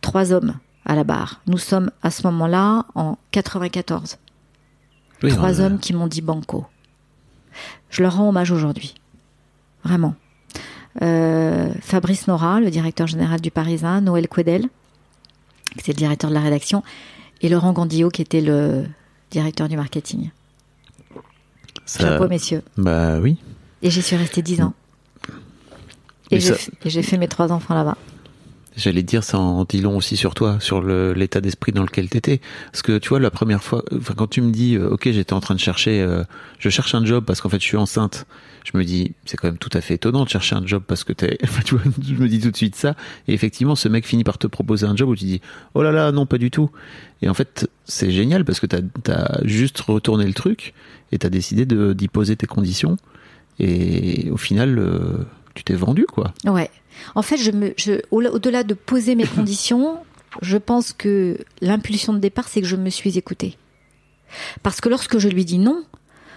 S2: Trois hommes à la barre. Nous sommes à ce moment-là en 94.
S1: Oui,
S2: Trois hommes qui m'ont dit banco. Je leur rends hommage aujourd'hui. Vraiment. Euh, Fabrice Nora, le directeur général du Parisien, Noël Quedel, qui était le directeur de la rédaction, et Laurent Gandillot, qui était le directeur du marketing.
S1: ça-
S2: Chapeau, messieurs.
S1: Bah oui.
S2: Et j'y suis restée dix ans. Et j'ai
S1: ça-
S2: et j'ai fait mes trois enfants là-bas.
S1: J'allais dire, ça en dit long aussi sur toi, sur l'état d'esprit dans lequel t'étais. Parce que tu vois, la première fois, enfin, quand tu me dis, euh, ok, j'étais en train de chercher, euh, je cherche un job parce qu'en fait je suis enceinte, je me dis, c'est quand même tout à fait étonnant de chercher un job parce que t'es, tu vois, je me dis tout de suite ça. Et effectivement, ce mec finit par te proposer un job où tu dis, oh là là, non, pas du tout. Et en fait, c'est génial parce que t'as as juste retourné le truc et t'as décidé de- d'y poser tes conditions. Et au final, euh, tu t'es vendu, quoi.
S2: Ouais. En fait, je me, je, au- au-delà de poser mes conditions, je pense que l'impulsion de départ, c'est que je me suis écoutée. Parce que lorsque je lui dis non,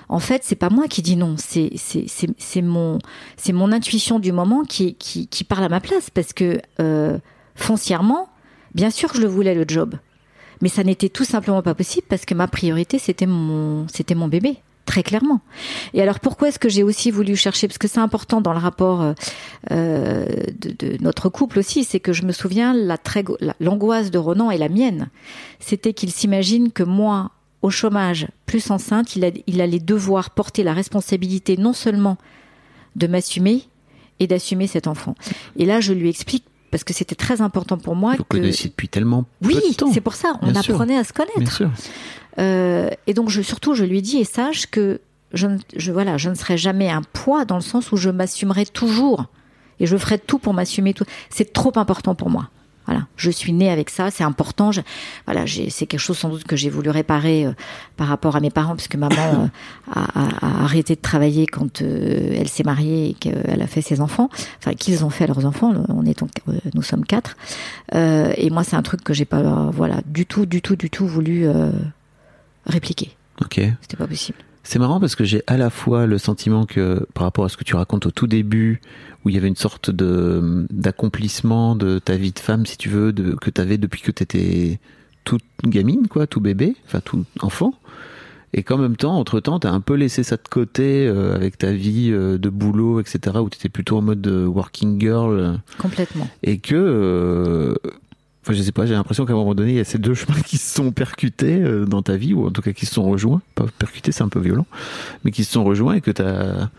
S2: en fait, c'est pas moi qui dis non, c'est c'est c'est c'est mon c'est mon intuition du moment qui qui qui parle à ma place. Parce que euh, foncièrement, bien sûr que je le voulais le job, mais ça n'était tout simplement pas possible parce que ma priorité c'était mon c'était mon bébé très clairement. Et alors pourquoi est-ce que j'ai aussi voulu chercher? Parce que c'est important dans le rapport euh, euh, de, de notre couple aussi, c'est que je me souviens la très l'angoisse de Ronan et la mienne, c'était qu'il s'imagine que moi au chômage plus enceinte, il, a- il allait devoir porter la responsabilité non seulement de m'assumer et d'assumer cet enfant. Et là, je lui explique parce que c'était très important pour moi
S1: Vous
S2: que
S1: connaissiez depuis tellement
S2: oui,
S1: peu de temps.
S2: c'est pour ça, on
S1: Bien sûr.
S2: apprenait à se connaître.
S1: Bien sûr.
S2: Euh, et donc, je, surtout, je lui dis et sache que je, ne- je, voilà, je ne serai jamais un poids dans le sens où je m'assumerai toujours et je ferai tout pour m'assumer. Tout. C'est trop important pour moi. Voilà, je suis née avec ça, c'est important. Je, voilà, j'ai- c'est quelque chose sans doute que j'ai voulu réparer euh, par rapport à mes parents, puisque maman euh, a, a- a arrêté de travailler quand euh, elle s'est mariée et qu'elle a fait ses enfants, enfin qu'ils ont fait leurs enfants. On est, euh, nous sommes quatre. Euh, et moi, c'est un truc que j'ai pas, voilà, du tout, du tout, du tout voulu euh, répliquer.
S1: Ok.
S2: C'était pas possible.
S1: C'est marrant parce que j'ai à la fois le sentiment que par rapport à ce que tu racontes au tout début, où il y avait une sorte de d'accomplissement de ta vie de femme, si tu veux, de, que tu avais depuis que tu étais toute gamine, quoi, tout bébé, enfin tout enfant, et qu'en même temps, entre temps, tu as un peu laissé ça de côté euh, avec ta vie euh, de boulot, etc., où tu étais plutôt en mode euh, working girl,
S2: Complètement.
S1: et que euh, Enfin, je sais pas, j'ai l'impression qu'à un moment donné, il y a ces deux chemins qui se sont percutés euh, dans ta vie, ou en tout cas qui se sont rejoints. Pas percutés, c'est un peu violent, mais qui se sont rejoints et que t'as,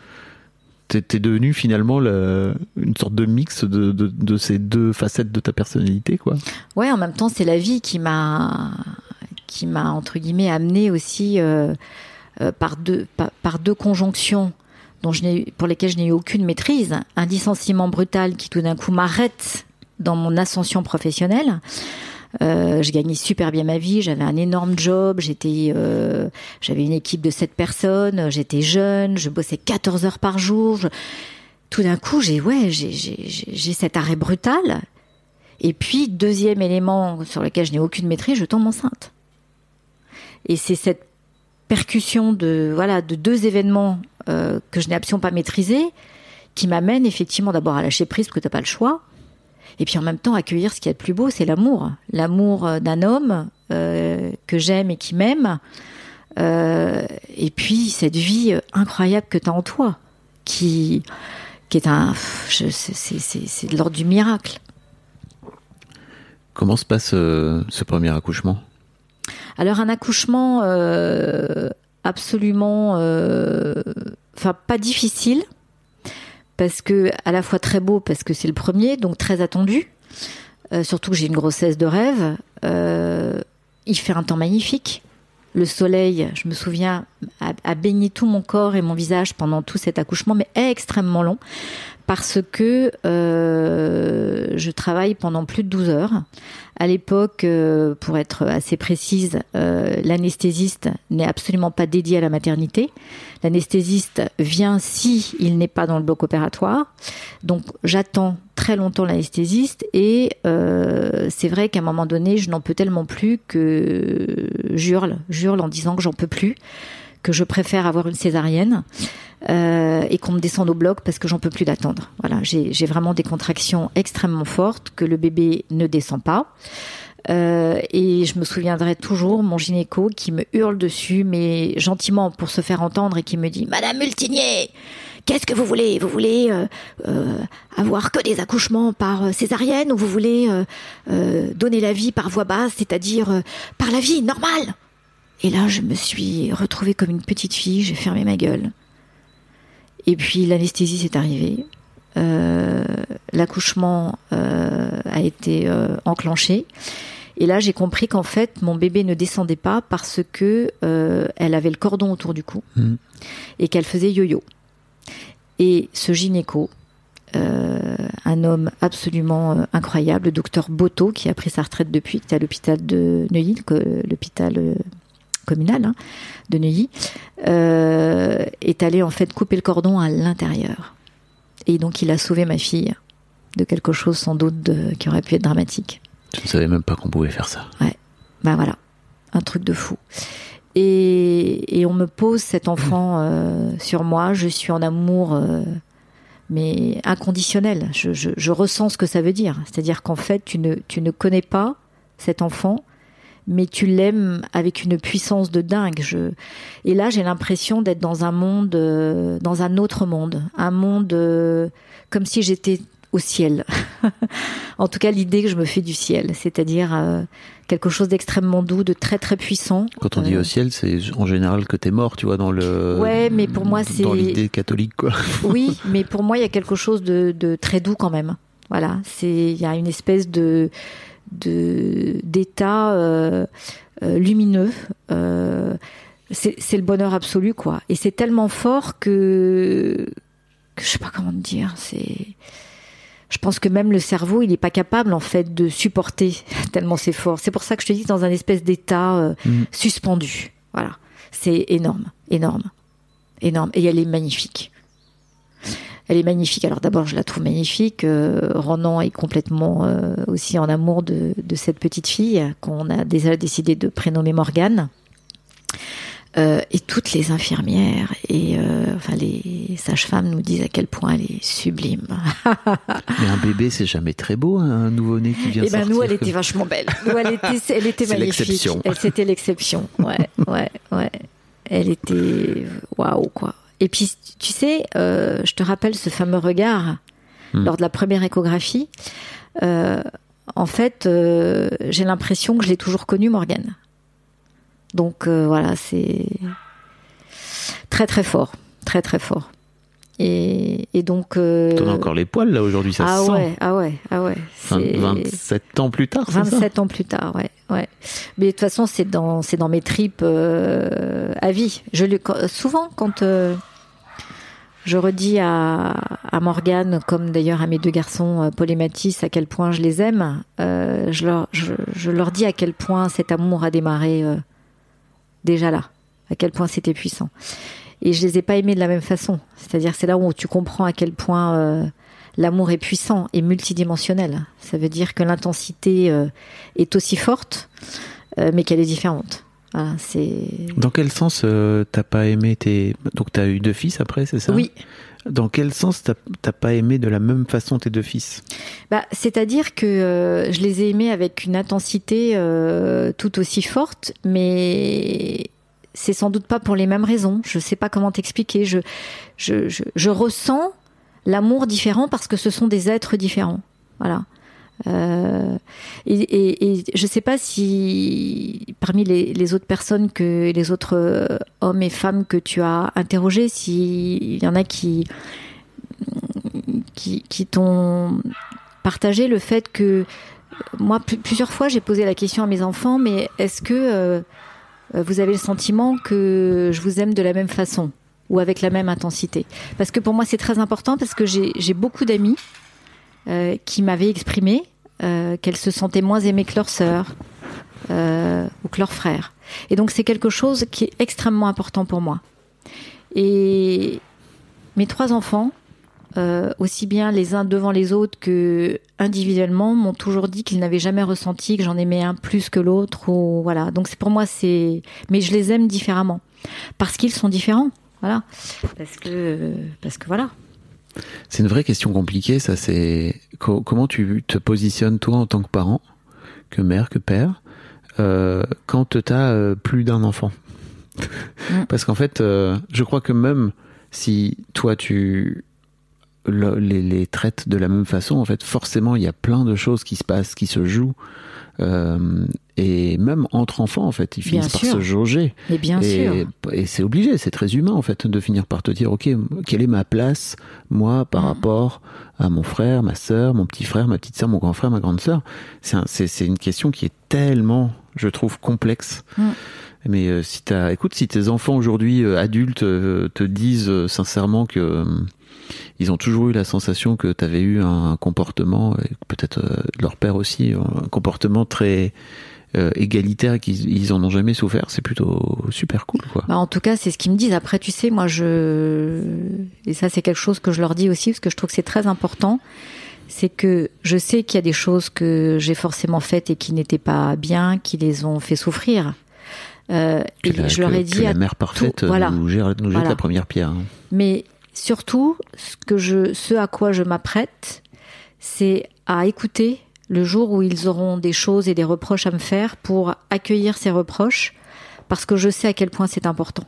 S1: t'es, devenu finalement le- une sorte de mix de, ces deux facettes de ta personnalité, quoi.
S2: Ouais, en même temps, c'est la vie qui m'a, qui m'a entre guillemets amené aussi euh, euh, par deux, par deux conjonctions dont je n'ai, pour lesquelles je n'ai eu aucune maîtrise. Un licenciement brutal qui tout d'un coup m'arrête dans mon ascension professionnelle. Euh, je gagnais super bien ma vie, j'avais un énorme job, euh, j'avais une équipe de sept personnes, j'étais jeune, je bossais 14 heures par jour. Tout d'un coup, j'ai ouais, j'ai cet arrêt brutal. Et puis deuxième élément sur lequel je n'ai aucune maîtrise, je tombe enceinte. Et c'est cette percussion de voilà de deux événements euh, que je n'ai absolument pas maîtrisés qui m'amène effectivement d'abord à lâcher prise parce que t'as pas le choix et puis en même temps accueillir ce qu'il y a de plus beau, c'est l'amour. L'amour euh, d'un homme euh, que j'aime et qui m'aime. Euh, et puis cette vie incroyable que tu as en toi, qui, qui est un... c'est- de l'ordre du miracle.
S1: Comment se passe euh, ce premier accouchement?
S2: Alors un accouchement absolument... Enfin, pas difficile, parce que à la fois très beau, parce que c'est le premier, donc très attendu. Euh, surtout que j'ai une grossesse de rêve. Euh, il fait un temps magnifique. Le soleil, je me souviens, a, baigné tout mon corps et mon visage pendant tout cet accouchement, mais extrêmement long. Parce que euh, je travaille pendant plus de 12 heures. À l'époque, euh, pour être assez précise, euh, l'anesthésiste n'est absolument pas dédié à la maternité. L'anesthésiste vient si il n'est pas dans le bloc opératoire. Donc j'attends très longtemps l'anesthésiste et euh, c'est vrai qu'à un moment donné, je n'en peux tellement plus que j'hurle, j'hurle en disant que j'en peux plus, que je préfère avoir une césarienne euh, et qu'on me descende au bloc parce que j'en peux plus d'attendre. Voilà, j'ai vraiment des contractions extrêmement fortes que le bébé ne descend pas. Euh, et je me souviendrai toujours mon gynéco qui me hurle dessus, mais gentiment pour se faire entendre et qui me dit Madame Multinier, qu'est-ce que vous voulez? Vous voulez euh, avoir que des accouchements par césarienne ou vous voulez donner la vie par voie basse, c'est-à-dire par la vie normale? Et là, je me suis retrouvée comme une petite fille, j'ai fermé ma gueule. Et puis l'anesthésie s'est arrivée. Euh, L'accouchement euh, a été euh, enclenché. Et là, j'ai compris qu'en fait, mon bébé ne descendait pas parce que euh, elle avait le cordon autour du cou
S1: Mhm.
S2: et qu'elle faisait yo-yo. Et ce gynéco, un homme absolument incroyable, le docteur Boto, qui a pris sa retraite depuis, qui est à l'hôpital de Neuilly, que- l'hôpital communal hein, de Neuilly, euh, est allé en fait couper le cordon à l'intérieur. Et donc il a sauvé ma fille de quelque chose sans doute de- qui aurait pu être dramatique.
S1: Je ne savais même pas qu'on pouvait faire ça.
S2: Ben voilà, un truc de fou. Et, et on me pose cet enfant euh, sur moi. Je suis en amour, euh, mais inconditionnel. Je, je, je ressens ce que ça veut dire. C'est-à-dire qu'en fait, tu ne, tu ne connais pas cet enfant, mais tu l'aimes avec une puissance de dingue. Je... Et là, j'ai l'impression d'être dans un monde, euh, dans un autre monde, un monde euh, comme si j'étais au ciel. en tout cas, l'idée que je me fais du ciel, c'est-à-dire euh, quelque chose d'extrêmement doux, de très très puissant.
S1: Quand on dit
S2: Euh,
S1: au ciel, c'est en général que t'es mort, tu vois, dans le.
S2: Ouais, mais pour moi, c'est-
S1: Dans l'idée catholique, quoi.
S2: Oui, mais pour moi, il y a quelque chose de, de très doux quand même. Voilà, c'est il y a une espèce de de d'état euh, euh, lumineux. Euh, c'est le bonheur absolu, quoi. Et c'est tellement fort que, que je sais pas comment te dire. C'est je pense que même le cerveau, il n'est pas capable en fait de supporter tellement c'est fort. C'est pour ça que je te dis dans un espèce d'état euh,
S1: Mhm.
S2: suspendu. Voilà, c'est énorme, énorme, énorme. Et elle est magnifique. Elle est magnifique. Alors d'abord, je la trouve magnifique. Euh, Ronan est complètement euh, aussi en amour de, de cette petite fille qu'on a déjà décidé de prénommer Morgane. Euh, et toutes les infirmières et euh, enfin les sages-femmes nous disent à quel point elle est sublime.
S1: Mais un bébé, c'est jamais très beau, hein, un nouveau-né qui vient
S2: Et ben
S1: sortir.
S2: nous, elle
S1: comme-
S2: était vachement belle. Nous, elle était, elle était magnifique.
S1: l'exception.
S2: Elle c'était l'exception. Ouais, ouais, ouais. Elle était waouh quoi. Et puis tu sais, euh, je te rappelle ce fameux regard
S1: Hmm.
S2: lors de la première échographie. Euh, en fait, euh, j'ai l'impression que je l'ai toujours connue, Morgane. Donc voilà, c'est très très fort, très très fort. Et, et donc. euh,
S1: T'en as encore les poils, là, aujourd'hui, ça
S2: ah
S1: se sent.
S2: ouais, ah ouais, ah ouais.
S1: Vingt-
S2: c'est-
S1: 27 ans plus tard, c'est ça
S2: 27 ans plus tard, ouais, ouais. Mais de toute façon, c'est dans, c'est dans mes tripes euh, à vie. Je le, souvent, quand euh, je redis à, à Morgane, comme d'ailleurs à mes deux garçons, euh, Paul et Mathis, à quel point je les aime, euh, je, leur, je, je leur dis à quel point cet amour a démarré euh, déjà là, à quel point c'était puissant. Et je les ai pas aimés de la même façon. C'est-à-dire, c'est là où tu comprends à quel point euh, l'amour est puissant et multidimensionnel. Ça veut dire que l'intensité euh, est aussi forte, euh, mais qu'elle est différente. Voilà, c'est
S1: Dans quel sens t'as pas aimé tes... Donc t'as eu deux fils après, c'est ça?
S2: Oui.
S1: Dans quel sens t'as t'as pas aimé de la même façon tes deux fils?
S2: Bah, c'est-à-dire que euh, je les ai aimés avec une intensité euh, tout aussi forte, mais c'est sans doute pas pour les mêmes raisons. Je sais pas comment t'expliquer. Je, je, je, ressens l'amour différent parce que ce sont des êtres différents. Voilà. Euh, et, je sais pas si parmi les, autres personnes que les autres euh, hommes et femmes que tu as interrogés, s'il y en a qui qui, t'ont partagé le fait que moi pl- plusieurs fois j'ai posé la question à mes enfants mais est-ce que euh, vous avez le sentiment que je vous aime de la même façon ou avec la même intensité. Parce que pour moi, c'est très important parce que j'ai beaucoup d'amis euh, qui m'avaient exprimé euh, qu'elles se sentaient moins aimées que leur sœur euh, ou que leur frère. Et donc c'est quelque chose qui est extrêmement important pour moi. Et mes trois enfants, euh, aussi bien les uns devant les autres que individuellement, m'ont toujours dit qu'ils n'avaient jamais ressenti que j'en aimais un plus que l'autre. Ou voilà. Donc c'est pour moi c'est, mais je les aime différemment parce qu'ils sont différents. Voilà. Parce que parce que voilà.
S1: C'est une vraie question compliquée, ça. C'est co- comment tu te positionnes toi en tant que parent, que mère, que père, euh, quand tu as plus d'un enfant?
S2: Mm.
S1: Parce qu'en fait, euh, je crois que même si toi tu le- les, les traites de la même façon, en fait, forcément, il y a plein de choses qui se passent, qui se jouent. Euh, et même entre enfants, en fait, ils
S2: Bien
S1: finissent par se jauger.
S2: Mais bien
S1: et,
S2: sûr.
S1: et c'est obligé, c'est très humain en fait de finir par te dire ok quelle est ma place moi par
S2: Mm.
S1: rapport à mon frère, ma sœur, mon petit frère, ma petite sœur, mon grand frère, ma grande sœur? C'est un- une question qui est tellement je trouve complexe.
S2: Mm.
S1: Mais euh, si t'as écoute si tes enfants aujourd'hui euh, adultes euh, te disent sincèrement que ils ont toujours eu la sensation que tu avais eu un comportement, peut-être leur père aussi, un comportement très euh, égalitaire et qu'ils ils en ont jamais souffert, c'est plutôt super cool, quoi.
S2: Bah, en tout cas, c'est ce qu'ils me disent. Après, tu sais, moi, je et ça, c'est quelque chose que je leur dis aussi parce que je trouve que c'est très important. C'est que je sais qu'il y a des choses que j'ai forcément faites et qui n'étaient pas bien, qui les ont fait souffrir. Euh, et
S1: la-
S2: je leur ai dit
S1: que la mère parfaite
S2: tout- voilà.
S1: nous, gère- nous jette
S2: Voilà.
S1: la première pierre. hein.
S2: Mais surtout, ce que je, ce à quoi je m'apprête, c'est à écouter le jour où ils auront des choses et des reproches à me faire pour accueillir ces reproches, parce que je sais à quel point c'est important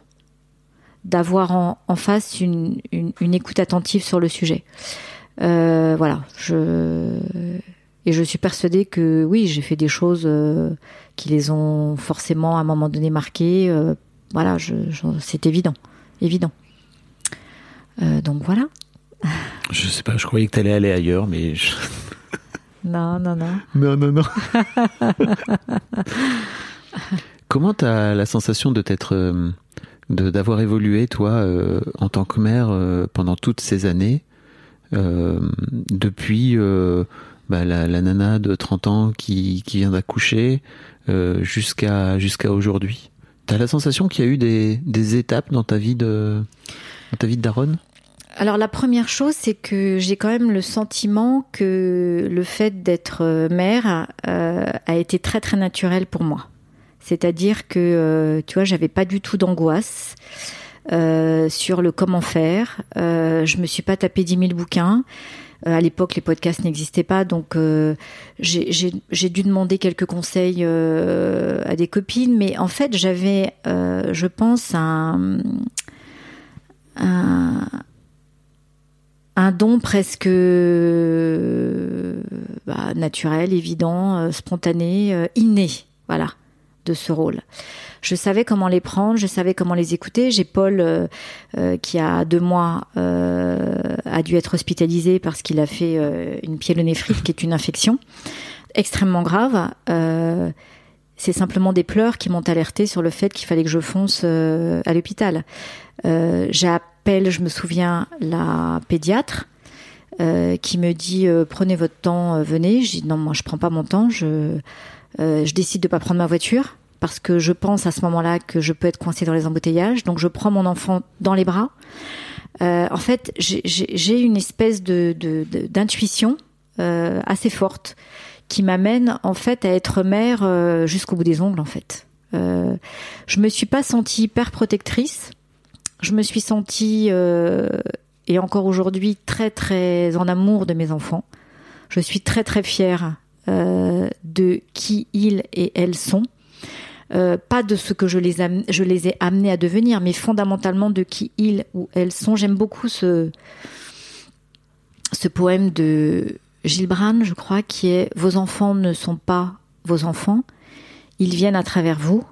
S2: d'avoir en, en face une, une, une écoute attentive sur le sujet. Euh, voilà, je et je suis persuadée que oui, j'ai fait des choses euh, qui les ont forcément à un moment donné marquées. euh, voilà, je, je- c'est évident, évident. Euh, donc voilà.
S1: Je sais pas, je croyais que t'allais aller ailleurs, mais je-
S2: Non, non, non.
S1: non, non, non. Comment t'as la sensation de t'être, euh, de d'avoir évolué toi euh, en tant que mère euh, pendant toutes ces années, euh, depuis euh, bah, la, la nana de 30 ans qui, qui vient d'accoucher euh, jusqu'à jusqu'à aujourd'hui. T'as la sensation qu'il y a eu des, des étapes dans ta vie de dans ta vie de daronne?
S2: Alors la première chose, c'est que j'ai quand même le sentiment que le fait d'être euh, mère euh, a été très très naturel pour moi. C'est-à-dire que, euh, tu vois, j'avais pas du tout d'angoisse euh, sur le comment faire. Euh, je me suis pas tapé 10 000 bouquins. Euh, à l'époque, les podcasts n'existaient pas, donc euh, j'ai dû demander quelques conseils euh, à des copines. Mais en fait, j'avais, je pense, un, don presque bah, naturel, évident, spontané, inné, voilà, de ce rôle. Je savais comment les prendre, je savais comment les écouter. J'ai Paul euh, euh, qui a deux mois euh, a dû être hospitalisé parce qu'il a fait une pyélonéphrite qui est une infection extrêmement grave. C'est simplement des pleurs qui m'ont alerté sur le fait qu'il fallait que je fonce à l'hôpital. J'appelle, je me souviens, la pédiatre qui me dit prenez votre temps, venez. Je dis non, moi je prends pas mon temps. Je je décide de pas prendre ma voiture parce que je pense à ce moment-là que je peux être coincée dans les embouteillages. Donc je prends mon enfant dans les bras. Euh, en fait, j'ai- une espèce de- d'intuition euh, assez forte qui m'amène en fait à être mère euh, jusqu'au bout des ongles en fait. Euh, je me suis pas sentie hyper protectrice. Je me suis sentie euh, et encore aujourd'hui très très en amour de mes enfants. Je suis très très fière euh, de qui ils et elles sont. Euh, pas de ce que je les, am- je les ai amenés à devenir, mais fondamentalement de qui ils ou elles sont. J'aime beaucoup ce, ce poème de Gilles Brand, je crois, qui est Vos enfants ne sont pas vos enfants, ils viennent à travers vous,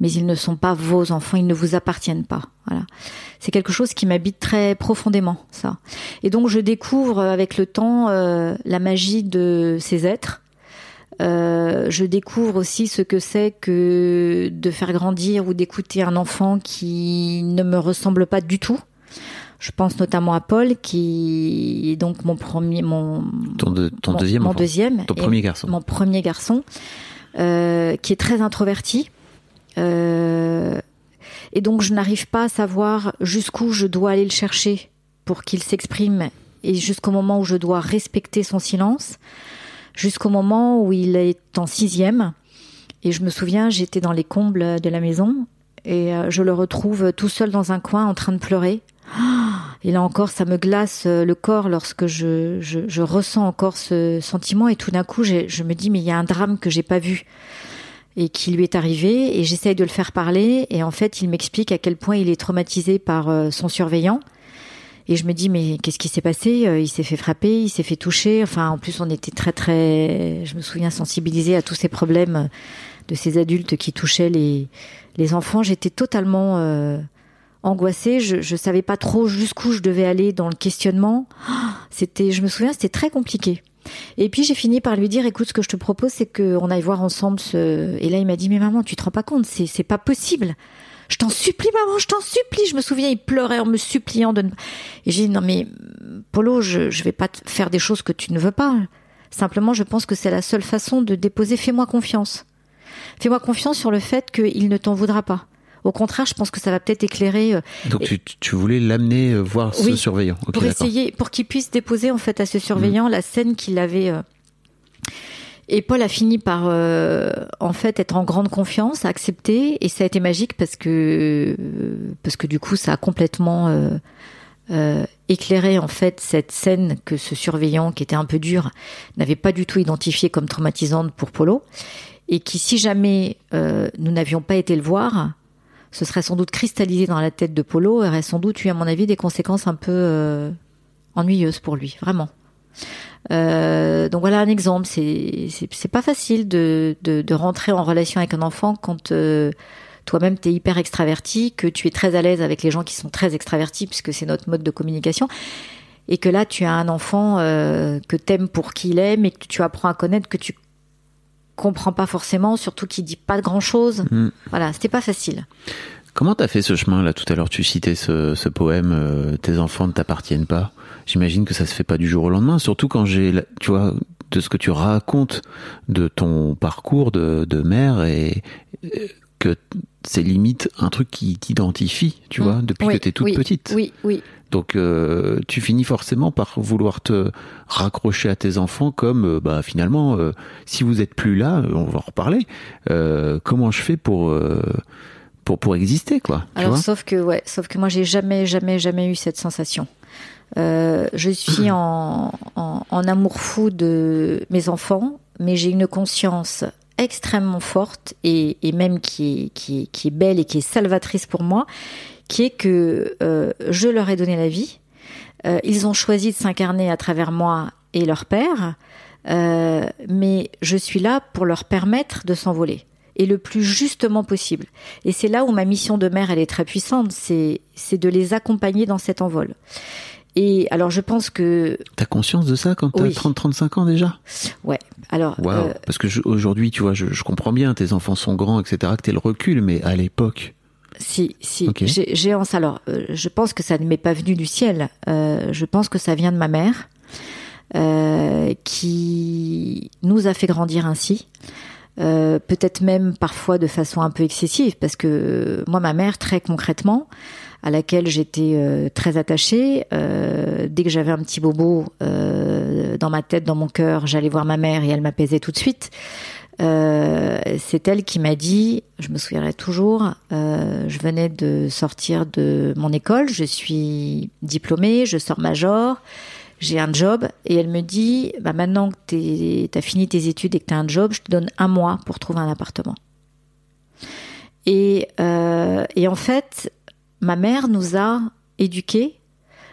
S2: mais ils ne sont pas vos enfants, ils ne vous appartiennent pas. Voilà. C'est quelque chose qui m'habite très profondément, ça. Et donc je découvre euh, avec le temps euh, la magie de ces êtres. Euh, je découvre aussi ce que c'est que de faire grandir ou d'écouter un enfant qui ne me ressemble pas du tout. Je pense notamment à Paul, qui est donc mon premier, mon
S1: Ton, de- ton
S2: mon-
S1: deuxième
S2: mon
S1: enfant.
S2: deuxième,
S1: Ton
S2: et
S1: premier garçon.
S2: mon premier garçon, euh, qui est très introverti. Euh, et donc je n'arrive pas à savoir jusqu'où je dois aller le chercher pour qu'il s'exprime et jusqu'au moment où je dois respecter son silence, jusqu'au moment où il est en sixième. Et je me souviens, j'étais dans les combles de la maison et euh, je le retrouve tout seul dans un coin en train de pleurer. Et là encore, ça me glace euh, le corps lorsque je, je, je ressens encore ce sentiment. Et tout d'un coup, j'ai- je me dis, mais il y a un drame que j'ai pas vu et qui lui est arrivé. Et j'essaye de le faire parler. Et en fait, il m'explique à quel point il est traumatisé par euh, son surveillant. Et je me dis, mais qu'est-ce qui s'est passé? Euh, Il s'est fait frapper, il s'est fait toucher. Enfin, en plus, on était très, très, je me souviens, sensibilisés à tous ces problèmes de ces adultes qui touchaient les, les enfants. J'étais totalement euh, angoissée. Je, je savais pas trop jusqu'où je devais aller dans le questionnement. C'était, je me souviens, c'était très compliqué. Et puis j'ai fini par lui dire, écoute, ce que je te propose, c'est qu'on aille voir ensemble ce. Et là, il m'a dit, mais maman, tu te rends pas compte, c'est c'est pas possible. Je t'en supplie, maman, je t'en supplie. Je me souviens, il pleurait en me suppliant de ne. Et j'ai dit, non mais Polo, je je vais pas te faire des choses que tu ne veux pas. Simplement, je pense que c'est la seule façon de déposer. Fais-moi confiance. Fais-moi confiance sur le fait qu'il ne t'en voudra pas. Au contraire, je pense que ça va peut-être éclairer euh,
S1: Donc tu, tu voulais l'amener euh, voir ce surveillant.
S2: Pour essayer, pour qu'il puisse déposer en fait à ce surveillant la scène qu'il avait. euh. Et Paul a fini par euh, en fait être en grande confiance, accepter, et ça a été magique parce que euh, parce que du coup ça a complètement euh, euh, éclairé en fait cette scène que ce surveillant qui était un peu dur n'avait pas du tout identifié comme traumatisante pour Polo, et qui si jamais euh, nous n'avions pas été le voir, ce serait sans doute cristallisé dans la tête de Polo et aurait sans doute eu, à mon avis, des conséquences un peu ennuyeuses pour lui, vraiment. Euh, donc voilà un exemple. C'est c'est pas facile de, de de rentrer en relation avec un enfant quand euh, toi-même t'es hyper extraverti, que tu es très à l'aise avec les gens qui sont très extravertis puisque c'est notre mode de communication. Et que là, tu as un enfant euh, que t'aimes pour qui il est, mais que tu apprends à connaître, que tu comprends pas forcément, surtout qu'il dit pas grand chose.
S1: Mm.
S2: Voilà, c'était pas facile.
S1: Comment t'as fait ce chemin là Tout à l'heure, tu citais ce, ce poème euh, Tes enfants ne t'appartiennent pas. J'imagine que ça se fait pas du jour au lendemain. Surtout quand j'ai, la- tu vois, de ce que tu racontes de ton parcours de, de mère et euh, que c'est limite un truc qui t'identifie, tu vois, depuis.
S2: Oui,
S1: que t'es toute
S2: oui,
S1: petite.
S2: Oui, oui.
S1: Donc euh, tu finis forcément par vouloir te raccrocher à tes enfants comme euh, bah finalement euh, si vous êtes plus là, on va en reparler. euh, comment je fais pour euh, pour pour exister quoi
S2: Alors sauf que ouais, sauf que moi j'ai jamais jamais jamais eu cette sensation. Euh, je suis en, en, en amour fou de mes enfants, mais j'ai une conscience extrêmement forte et, et même qui est, qui, est, qui est belle et qui est salvatrice pour moi, qui est que euh, je leur ai donné la vie. Euh, ils ont choisi de s'incarner à travers moi et leur père, mais je suis là pour leur permettre de s'envoler et le plus justement possible. Et c'est là où ma mission de mère, elle est très puissante, c'est de les accompagner dans cet envol. Et alors je pense que
S1: T'as conscience de ça quand t'as
S2: Oui.
S1: 30-35 ans déjà?
S2: Ouais, alors euh,
S1: Parce que aujourd'hui, tu vois, je, je comprends bien, tes enfants sont grands, etc., que t'aies le recul, mais à l'époque,
S2: Si, si, j'ai en alors euh, je pense que ça ne m'est pas venu du ciel. Euh, je pense que ça vient de ma mère, qui nous a fait grandir ainsi. Euh, peut-être même parfois de façon un peu excessive, parce que moi, ma mère, très concrètement, à laquelle j'étais euh, très attachée, euh, dès que j'avais un petit bobo dans ma tête, dans mon cœur, j'allais voir ma mère et elle m'apaisait tout de suite. C'est elle qui m'a dit, je me souviendrai toujours, je venais de sortir de mon école, je suis diplômée, je sors major, j'ai un job, et elle me dit, bah maintenant que tu as fini tes études et que tu as un job, je te donne un mois pour trouver un appartement. Et, euh, et en fait, ma mère nous a éduqués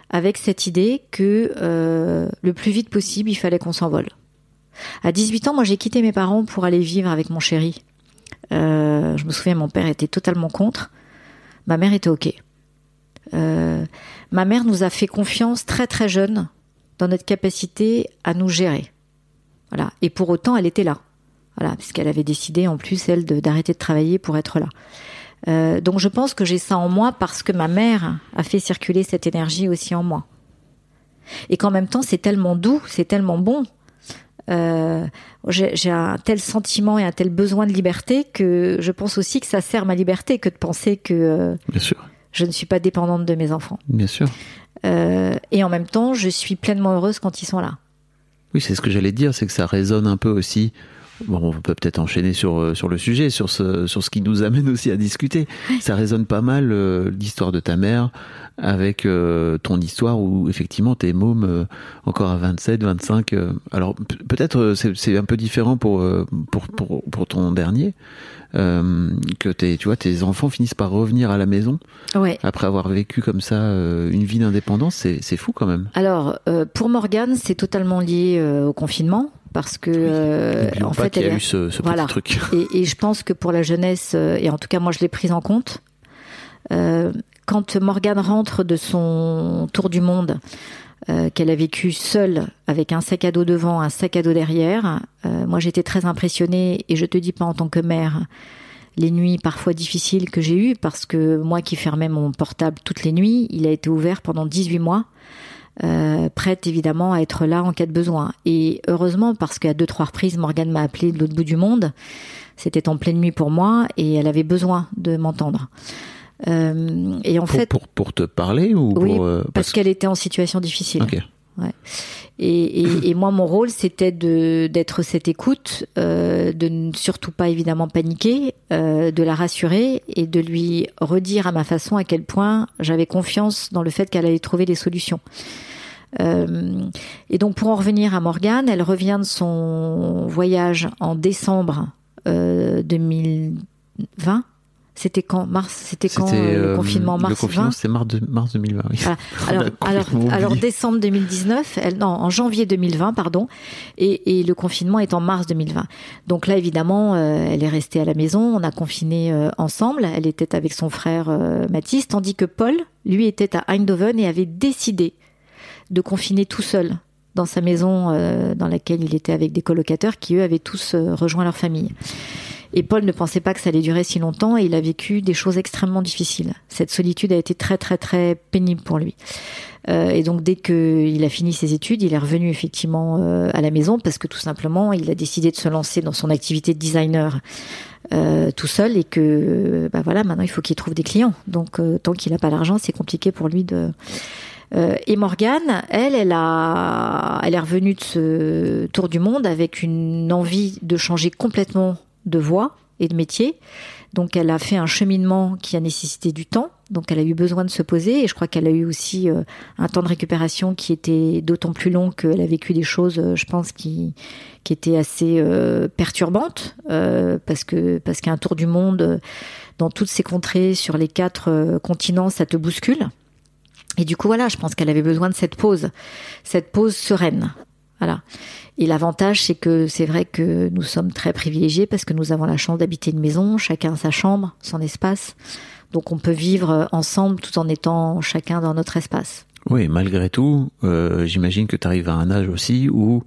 S2: avec cette idée que euh, le plus vite possible, il fallait qu'on s'envole. À 18 ans, moi, j'ai quitté mes parents pour aller vivre avec mon chéri. Euh, je me souviens, mon père était totalement contre. Ma mère était OK. Euh, ma mère nous a fait confiance très très jeune dans notre capacité à nous gérer. Voilà. Et pour autant, elle était là. Voilà, puisqu'elle avait décidé en plus elle d'arrêter de travailler pour être là. Euh, donc je pense que j'ai ça en moi parce que ma mère a fait circuler cette énergie aussi en moi. Et qu'en même temps, c'est tellement doux, c'est tellement bon. Euh, j'ai j'ai un tel sentiment et un tel besoin de liberté que je pense aussi que ça sert ma liberté que de penser que euh,
S1: Bien sûr,
S2: je ne suis pas dépendante de mes enfants.
S1: bien sûr.
S2: Euh, et en même temps, je suis pleinement heureuse quand ils sont là.
S1: Oui, c'est ce que j'allais dire, c'est que ça résonne un peu aussi. Bon, on peut peut-être enchaîner sur, euh, sur le sujet, sur ce, sur ce qui nous amène aussi à discuter. Ça résonne pas mal euh, l'histoire de ta mère avec euh, ton histoire où effectivement t'es môme euh, encore à 27, 25. euh, alors peut-être c'est un peu différent pour, pour, pour, pour ton dernier, euh, que tes, tu vois, tes enfants finissent par revenir à la maison
S2: Ouais.
S1: après avoir vécu comme ça euh, une vie d'indépendance. C'est c'est fou quand même.
S2: Alors, euh, pour Morgane, c'est totalement lié au confinement parce que euh, en fait, elle
S1: a eu ce, ce
S2: voilà.
S1: petit truc.
S2: Et, et je pense que pour la jeunesse, et en tout cas moi je l'ai prise en compte, euh, quand Morgane rentre de son tour du monde, euh, qu'elle a vécu seule avec un sac à dos devant, un sac à dos derrière, euh, moi j'étais très impressionnée et je te dis pas en tant que mère les nuits parfois difficiles que j'ai eues parce que moi qui fermais mon portable toutes les nuits, il a été ouvert pendant 18 mois. Euh, prête évidemment à être là en cas de besoin. Et heureusement, parce qu'à deux, trois reprises, Morgane m'a appelé de l'autre bout du monde. C'était en pleine nuit pour moi et elle avait besoin de m'entendre. Euh, et en
S1: Pour,
S2: fait,
S1: pour, pour te parler ou
S2: oui,
S1: pour, euh,
S2: parce qu'elle était en situation difficile.
S1: Ok.
S2: Et, et, et moi, mon rôle, c'était de d'être cette écoute, euh, de ne surtout pas évidemment paniquer, euh, de la rassurer et de lui redire à ma façon à quel point j'avais confiance dans le fait qu'elle allait trouver des solutions. Euh, et donc, pour en revenir à Morgane, elle revient de son voyage en décembre euh, 2020. C'était quand Mars C'était quand euh, le
S1: euh,
S2: confinement Mars
S1: Le confinement,
S2: 20
S1: c'était mars, de- mars 2020. oui.
S2: Voilà. Alors, alors, alors décembre 2019, elle, non, en janvier 2020, pardon, et, et le confinement est en mars 2020. Donc là, évidemment, euh, elle est restée à la maison, on a confiné euh, ensemble, elle était avec son frère Mathis, tandis que Paul, lui, était à Eindhoven et avait décidé de confiner tout seul dans sa maison dans laquelle il était avec des colocataires qui, eux, avaient tous rejoint leur famille. Et Paul ne pensait pas que ça allait durer si longtemps et il a vécu des choses extrêmement difficiles. Cette solitude a été très très très pénible pour lui. Euh, et donc dès qu'il a fini ses études, il est revenu effectivement euh, à la maison parce que tout simplement il a décidé de se lancer dans son activité de designer euh, tout seul et que bah voilà maintenant il faut qu'il trouve des clients. Donc euh, tant qu'il n'a pas l'argent, c'est compliqué pour lui de euh, et Morgane, elle, elle a, elle est revenue de ce tour du monde avec une envie de changer complètement de voie et de métier. Donc, elle a fait un cheminement qui a nécessité du temps. Donc, elle a eu besoin de se poser et je crois qu'elle a eu aussi euh, un temps de récupération qui était d'autant plus long qu'elle a vécu des choses, euh, je pense, qui qui étaient assez euh, perturbantes parce que parce qu'un tour du monde dans toutes ces contrées sur les quatre continents, ça te bouscule. Et du coup, voilà, je pense qu'elle avait besoin de cette pause, cette pause sereine. Voilà. Et l'avantage, c'est que c'est vrai que nous sommes très privilégiés parce que nous avons la chance d'habiter une maison, chacun a sa chambre, son espace. Donc on peut vivre ensemble tout en étant chacun dans notre espace.
S1: Oui, malgré tout, euh, j'imagine que tu arrives à un âge aussi où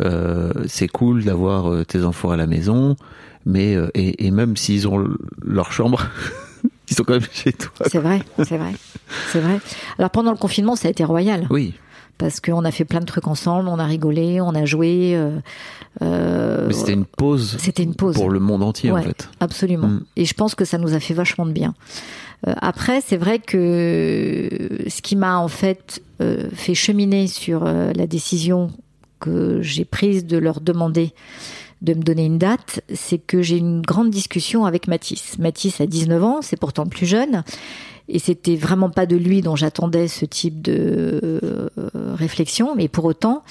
S1: euh, c'est cool d'avoir euh, tes enfants à la maison, mais euh, et, et même s'ils ont leur chambre, ils sont quand même chez toi.
S2: C'est vrai, c'est vrai, c'est vrai. Alors pendant le confinement, ça a été royal.
S1: Oui,
S2: parce qu'on a fait plein de trucs ensemble, on a rigolé, on a joué. euh, euh,
S1: mais c'était une pause
S2: C'était une pause.
S1: pour le monde entier en fait.
S2: Absolument.
S1: Mm.
S2: Et je pense que ça nous a fait vachement de bien. Euh, après, c'est vrai que ce qui m'a en fait euh, fait cheminer sur la décision que j'ai prise de leur demander de me donner une date, c'est que j'ai eu une grande discussion avec Mathis. Mathis a 19 ans, c'est pourtant le plus jeune. Et c'était vraiment pas de lui dont j'attendais ce type de euh, réflexion, mais pour autant,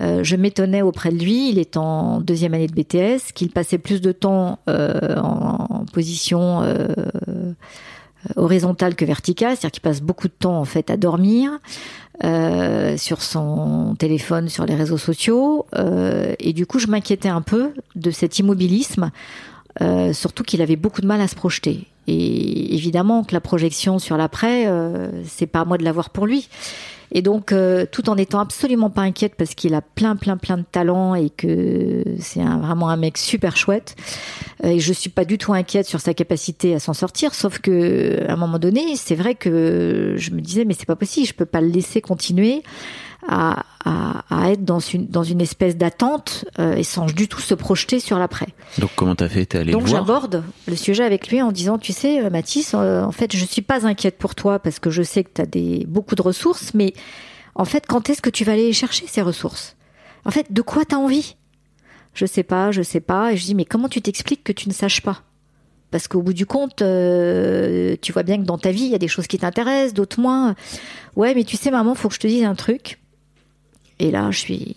S2: euh, je m'étonnais auprès de lui. Il est en deuxième année de BTS, qu'il passait plus de temps euh, en, position horizontale que verticale, c'est-à-dire qu'il passe beaucoup de temps en fait à dormir sur son téléphone, sur les réseaux sociaux, et du coup je m'inquiétais un peu de cet immobilisme, euh, surtout qu'il avait beaucoup de mal à se projeter. Et évidemment que la projection sur l'après, euh, c'est pas à moi de l'avoir pour lui. Et donc, euh, tout en étant absolument pas inquiète parce qu'il a plein, plein, plein de talent et que c'est vraiment un mec super chouette. et je suis pas du tout inquiète sur sa capacité à s'en sortir. Sauf que, à un moment donné, c'est vrai que je me disais, mais c'est pas possible, je peux pas le laisser continuer à, à, à être dans une, dans une espèce d'attente euh, et sans du tout se projeter sur l'après.
S1: Donc comment t'as fait? T'es allé
S2: Donc j'aborde le sujet avec lui en disant, tu sais, euh, Mathis, euh, en fait, je suis pas inquiète pour toi parce que je sais que tu as des, beaucoup de ressources, mais en fait, quand est-ce que tu vas aller chercher ces ressources? En fait, de quoi tu as envie? Je sais pas, je sais pas. Et je dis, mais comment tu t'expliques que tu ne saches pas? Parce qu'au bout du compte, euh, tu vois bien que dans ta vie, il y a des choses qui t'intéressent, d'autres moins. Ouais, mais tu sais, maman, faut que je te dise un truc. Et là, je suis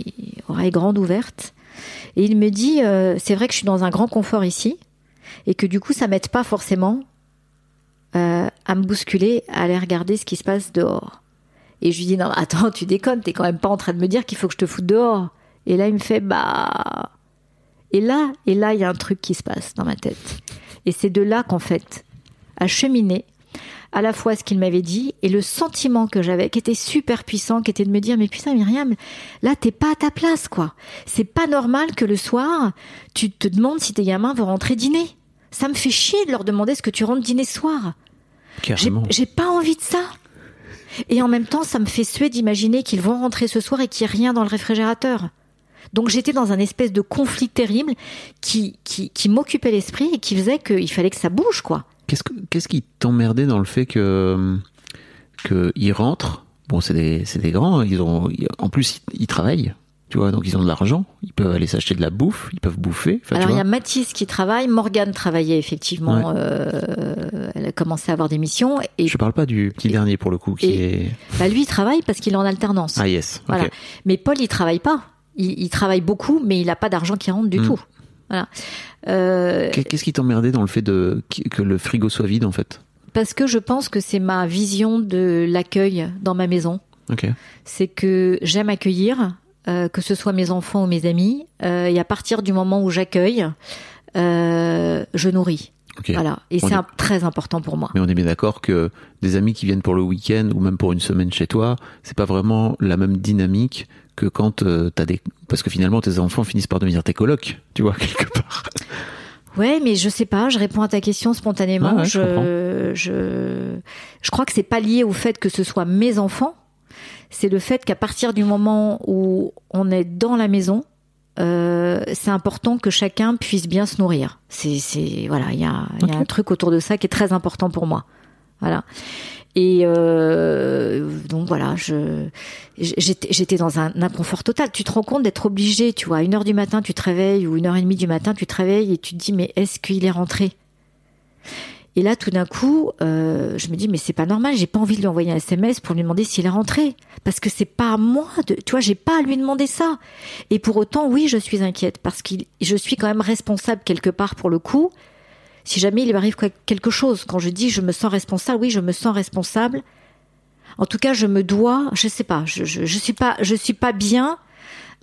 S2: oreille grande ouverte. Et il me dit, euh, c'est vrai que je suis dans un grand confort ici, et que du coup, ça m'aide pas forcément euh, à me bousculer, à aller regarder ce qui se passe dehors. Et je lui dis, non, attends, tu déconnes, t'es quand même pas en train de me dire qu'il faut que je te foute dehors. Et là, il me fait, bah... Et là, et là, il y a un truc qui se passe dans ma tête. Et c'est de là qu'en fait, a cheminé à la fois ce qu'il m'avait dit et le sentiment que j'avais, qui était super puissant, qui était de me dire, mais putain, Myriam, là, t'es pas à ta place, quoi. C'est pas normal que le soir, tu te demandes si tes gamins vont rentrer dîner. Ça me fait chier de leur demander ce que tu rentres dîner ce soir. J'ai
S1: Carrément.
S2: j'ai pas envie de ça. Et en même temps, ça me fait suer d'imaginer qu'ils vont rentrer ce soir et qu'il n'y ait rien dans le réfrigérateur. Donc j'étais dans un espèce de conflit terrible qui, qui, qui m'occupait l'esprit et qui faisait qu'il fallait que ça bouge, quoi.
S1: Qu'est-ce que- qu'est-ce qui t'emmerdait dans le fait que qu'ils rentrent? Bon, c'est des, c'est des grands. Ils ont, en plus, ils, ils travaillent. Tu vois, donc ils ont de l'argent. Ils peuvent aller s'acheter de la bouffe. Ils peuvent bouffer. Enfin,
S2: Alors il y a. Mathis qui travaille, Morgane travaillait effectivement, euh, elle a commencé à avoir des missions et
S1: Je parle pas du petit dernier pour le coup qui
S2: et-
S1: est.
S2: bah, lui il travaille parce qu'il est en alternance.
S1: Ah yes.
S2: Voilà. Mais Paul, il travaille pas. Il, il travaille beaucoup, mais il n'a pas d'argent qui rentre du
S1: Mm.
S2: tout. Voilà. Euh,
S1: Qu'est- Qu'est-ce qui t'emmerdait dans le fait de que le frigo soit vide en fait?
S2: Parce que je pense que c'est ma vision de l'accueil dans ma maison. C'est que j'aime accueillir, euh, que ce soit mes enfants ou mes amis, euh, et à partir du moment où j'accueille, je nourris. Voilà. Et c'est
S1: est-
S2: très important pour moi.
S1: Mais on est bien d'accord que des amis qui viennent pour le week-end ou même pour une semaine chez toi, c'est pas vraiment la même dynamique que quand euh, t'as des parce que finalement tes enfants finissent par devenir tes colocs, tu vois quelque part.
S2: Ouais, mais je sais pas, je réponds à ta question spontanément.
S1: Ouais, ouais, je
S2: je, je, je crois que c'est pas lié au fait que ce soit mes enfants. C'est le fait qu'à partir du moment où on est dans la maison, euh, c'est important que chacun puisse bien se nourrir. C'est, voilà, il y a, y a un truc autour de ça qui est très important pour moi. Voilà. Et euh, donc voilà, je j'étais dans un inconfort total. Tu te rends compte d'être obligé, tu vois, à une heure du matin, tu te réveilles ou une heure et demie du matin, tu te réveilles et tu te dis mais est-ce qu'il est rentré? Et là, tout d'un coup, euh, je me dis mais c'est pas normal. J'ai pas envie de lui envoyer un SMS pour lui demander s'il est rentré parce que c'est pas à moi. De, tu vois, j'ai pas à lui demander ça. Et pour autant, oui, je suis inquiète parce que je suis quand même responsable quelque part pour le coup si jamais il lui arrive quoi- quelque chose. Quand je dis je me sens responsable, oui, je me sens responsable. En tout cas, je me dois, je sais pas, je, je, je suis pas, je suis pas bien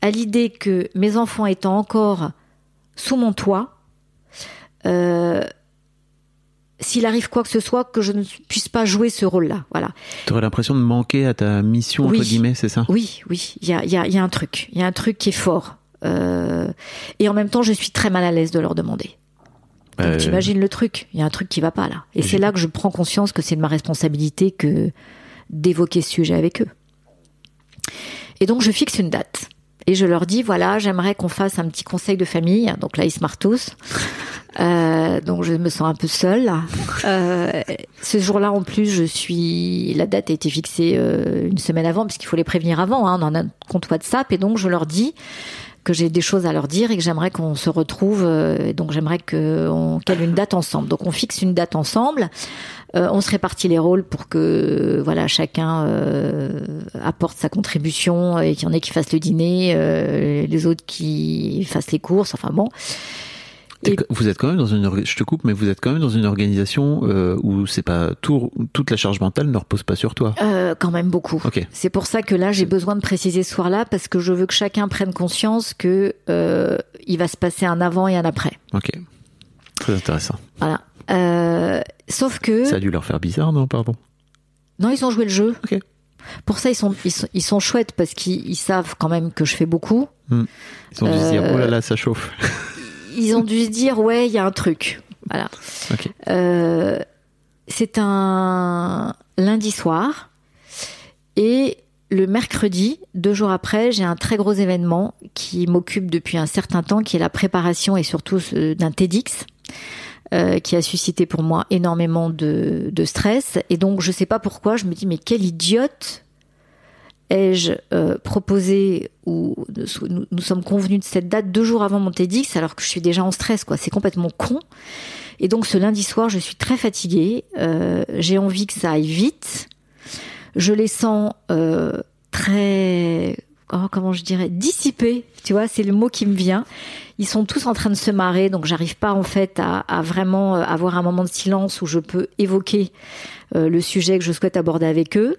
S2: à l'idée que mes enfants étant encore sous mon toit, euh, s'il arrive quoi que ce soit, que je ne puisse pas jouer ce rôle-là. Voilà.
S1: T'aurais l'impression de manquer à ta mission entre
S2: Oui.
S1: guillemets, c'est ça?
S2: Oui, oui, il y a, y a un truc, il y a un truc qui est fort. Euh, et en même temps, je suis très mal à l'aise de leur demander. Donc,
S1: Euh,
S2: t'imagines le truc, il y a un truc qui va pas là. Et c'est là que je prends conscience que c'est de ma responsabilité que d'évoquer ce sujet avec eux. Et donc je fixe une date. Et je leur dis, voilà, j'aimerais qu'on fasse un petit conseil de famille. Donc là, ils se marrent tous. Euh, donc je me sens un peu seule. Euh, ce jour-là, en plus, je suis. La date a été fixée euh, une semaine avant, puisqu'il faut les prévenir avant. Hein, on en a un compte WhatsApp, et donc je leur dis que j'ai des choses à leur dire et que j'aimerais qu'on se retrouve. euh, donc j'aimerais qu'on cale une date ensemble. Donc on fixe une date ensemble. Euh, on se répartit les rôles pour que voilà chacun euh, apporte sa contribution et qu'il y en ait qui fassent le dîner, euh, les autres qui fassent les courses. Enfin bon. Et-
S1: Vous êtes quand même dans une je te coupe mais vous êtes quand même dans une organisation euh, où c'est pas tout toute la charge mentale ne repose pas sur toi.
S2: Euh, quand même beaucoup.
S1: Ok.
S2: C'est pour ça que là, j'ai besoin de préciser ce soir-là parce que je veux que chacun prenne conscience que euh, il va se passer un avant et un après.
S1: OK. Très intéressant.
S2: Voilà. Euh, sauf que
S1: Ça a dû leur faire bizarre, non Pardon?
S2: non, ils ont joué le jeu.
S1: Ok.
S2: Pour ça, ils sont, ils sont, ils sont chouettes parce qu'ils ils savent quand même que je fais beaucoup.
S1: Ils ont dû se dire,
S2: Euh,
S1: oh là là, ça chauffe.
S2: Ils ont dû se dire, ouais, il y a un truc. Voilà. Euh, c'est un lundi soir et le mercredi, deux jours après, j'ai un très gros événement qui m'occupe depuis un certain temps, qui est la préparation et surtout d'un TEDx. euh, qui a suscité pour moi énormément de, de stress et donc je sais pas pourquoi je me dis mais quelle idiote ai-je euh, proposé ou nous, nous sommes convenus de cette date deux jours avant mon TEDx alors que je suis déjà en stress quoi c'est complètement con et donc ce lundi soir, je suis très fatiguée. euh, j'ai envie que ça aille vite. Je les sens euh, très, oh, comment je dirais, dissipés. Tu vois, c'est le mot qui me vient. Ils sont tous en train de se marrer, donc j'arrive pas en fait à, à vraiment euh, avoir un moment de silence où je peux évoquer euh, le sujet que je souhaite aborder avec eux.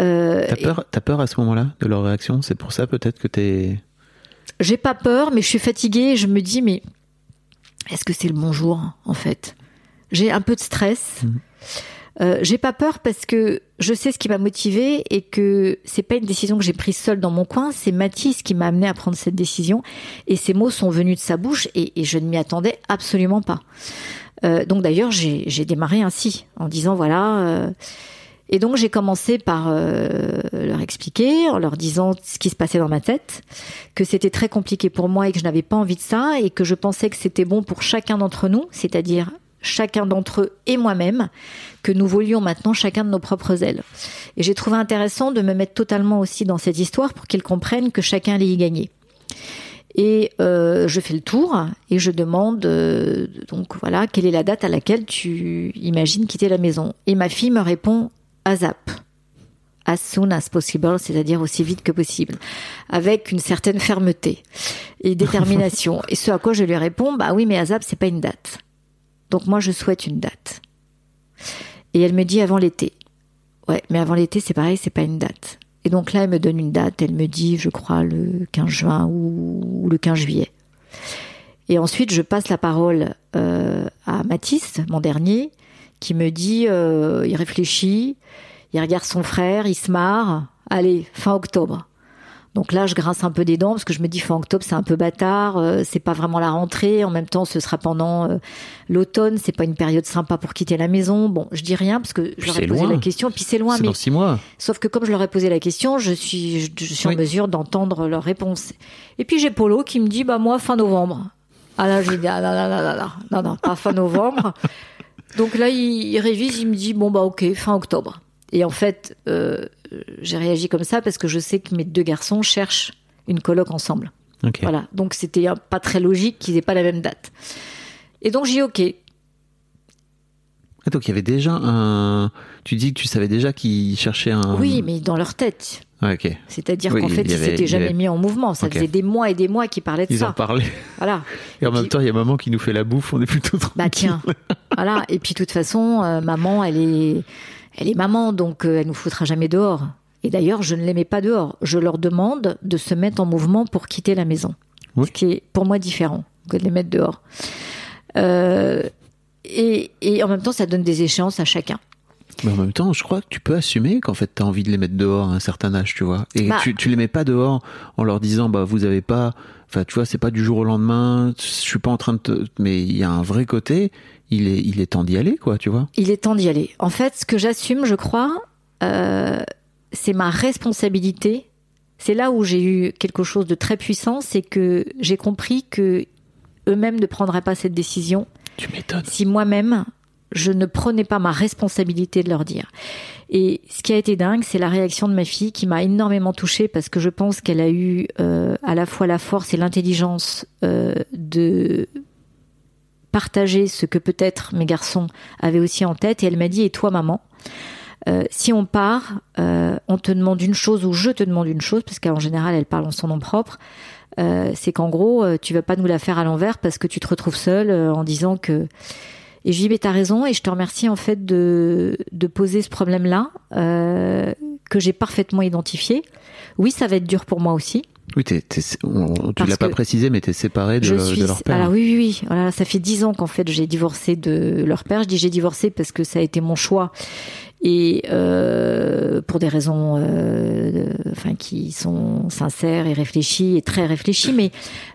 S2: Euh,
S1: T'as peur, t'as peur à ce moment-là de leur réaction? C'est pour ça peut-être que t'es.
S2: j'ai pas peur, mais je suis fatiguée et je me dis, mais est-ce que c'est le bon jour, en fait? J'ai un peu de stress. Euh, j'ai pas peur parce que je sais ce qui m'a motivée et que c'est pas une décision que j'ai prise seule dans mon coin, c'est Mathis qui m'a amené à prendre cette décision et ces mots sont venus de sa bouche et, je ne m'y attendais absolument pas. Euh, donc d'ailleurs j'ai j'ai démarré ainsi en disant voilà euh, et donc j'ai commencé par euh, leur expliquer en leur disant ce qui se passait dans ma tête, que c'était très compliqué pour moi et que je n'avais pas envie de ça et que je pensais que c'était bon pour chacun d'entre nous, c'est-à-dire chacun d'entre eux et moi-même, que nous volions maintenant chacun de nos propres ailes. Et j'ai trouvé intéressant de me mettre totalement aussi dans cette histoire pour qu'ils comprennent que chacun allait y gagner. Et euh, je fais le tour et je demande euh, donc voilà quelle est la date à laquelle tu imagines quitter la maison. Et ma fille me répond ASAP, as soon as possible, c'est-à-dire aussi vite que possible, avec une certaine fermeté et détermination. et ce à quoi je lui réponds bah oui mais ASAP c'est pas une date. Donc moi je souhaite une date. Et elle me dit avant l'été. Ouais, mais avant l'été c'est pareil, c'est pas une date. Et donc là elle me donne une date, elle me dit je crois le 15 juin ou, le 15 juillet. Et ensuite je passe la parole euh, à Mathis, mon dernier, qui me dit euh, il réfléchit, il regarde son frère, il se marre. Allez, fin octobre. Donc là, je grince un peu des dents parce que je me dis fin octobre, c'est un peu bâtard, euh, c'est pas vraiment la rentrée. En même temps, ce sera pendant euh, l'automne, c'est pas une période sympa pour quitter la maison. Bon, je dis rien parce que je
S1: Puis
S2: leur ai posé
S1: loin.
S2: la question, puis c'est loin, mais
S1: dans six mois.
S2: Sauf que comme je leur ai posé la question, je suis, je, je suis
S1: Oui.
S2: en mesure d'entendre leur réponse. Et puis j'ai Polo qui me dit, bah moi fin novembre. Ah là j'ai dit, ah, non, non, non, non, non, non, non, pas fin novembre. Donc là il, il révise, il me dit, bon bah ok, fin octobre. Et en fait, euh, j'ai réagi comme ça parce que je sais que mes deux garçons cherchent une coloc ensemble.
S1: Ok.
S2: Voilà, donc c'était euh, pas très logique qu'ils aient pas la même date. Et donc j'ai dit ok.
S1: Ah, donc il y avait déjà un. Tu dis que tu savais déjà qu'ils cherchaient un.
S2: Oui, mais dans leur tête. C'est-à-dire
S1: Oui,
S2: qu'en fait, ils
S1: avait-
S2: s'étaient jamais
S1: avait-
S2: mis en mouvement. Ça faisait des mois et des mois qu'ils parlaient de
S1: Ils
S2: ça.
S1: en parlaient.
S2: Voilà.
S1: Et en même temps, il y a maman qui nous fait la bouffe, on est plutôt tranquille.
S2: Bah tiens, voilà. Et puis de toute façon, euh, maman, elle est, elle est maman, donc euh, elle nous foutra jamais dehors. Et d'ailleurs, je ne les mets pas dehors. Je leur demande de se mettre en mouvement pour quitter la maison,
S1: Oui.
S2: ce qui est pour moi différent que de les mettre dehors. Euh, et, et en même temps, ça donne des échéances à chacun.
S1: Mais en même temps, je crois que tu peux assumer qu'en fait, t'as envie de les mettre dehors à un certain âge, tu vois. Et
S2: Bah.
S1: tu, tu les mets pas dehors en leur disant, bah, vous avez pas, enfin, tu vois, c'est pas du jour au lendemain, je suis pas en train de te, mais il y a un vrai côté, il est, il est temps d'y aller, quoi, tu vois.
S2: Il est temps d'y aller. En fait, ce que j'assume, je crois, euh, c'est ma responsabilité. C'est là où j'ai eu quelque chose de très puissant, c'est que j'ai compris que eux-mêmes ne prendraient pas cette décision
S1: Tu m'étonnes.
S2: si moi-même je ne prenais pas ma responsabilité de leur dire. Et ce qui a été dingue, c'est la réaction de ma fille qui m'a énormément touchée parce que je pense qu'elle a eu euh, à la fois la force et l'intelligence euh, de partager ce que peut-être mes garçons avaient aussi en tête. Et elle m'a dit, et toi maman, euh, si on part, on te demande une chose ou je te demande une chose, parce qu'en général elle parle en son nom propre, c'est qu'en gros, tu vas pas nous la faire à l'envers parce que tu te retrouves seule en disant que. Et je lui dis, mais t'as raison, et je te remercie en fait de, de poser ce problème-là, euh, que j'ai parfaitement identifié. Oui, ça va être dur pour moi aussi.
S1: Oui, t'es- on- tu l'as pas précisé, mais t'es séparé de,
S2: je suis.
S1: de leur père.
S2: Alors oui, oui, oui. Voilà, ça fait dix ans qu'en fait j'ai divorcé de leur père. Je dis j'ai divorcé parce que ça a été mon choix et euh, pour des raisons, euh, enfin qui sont sincères et réfléchies et très réfléchies, mais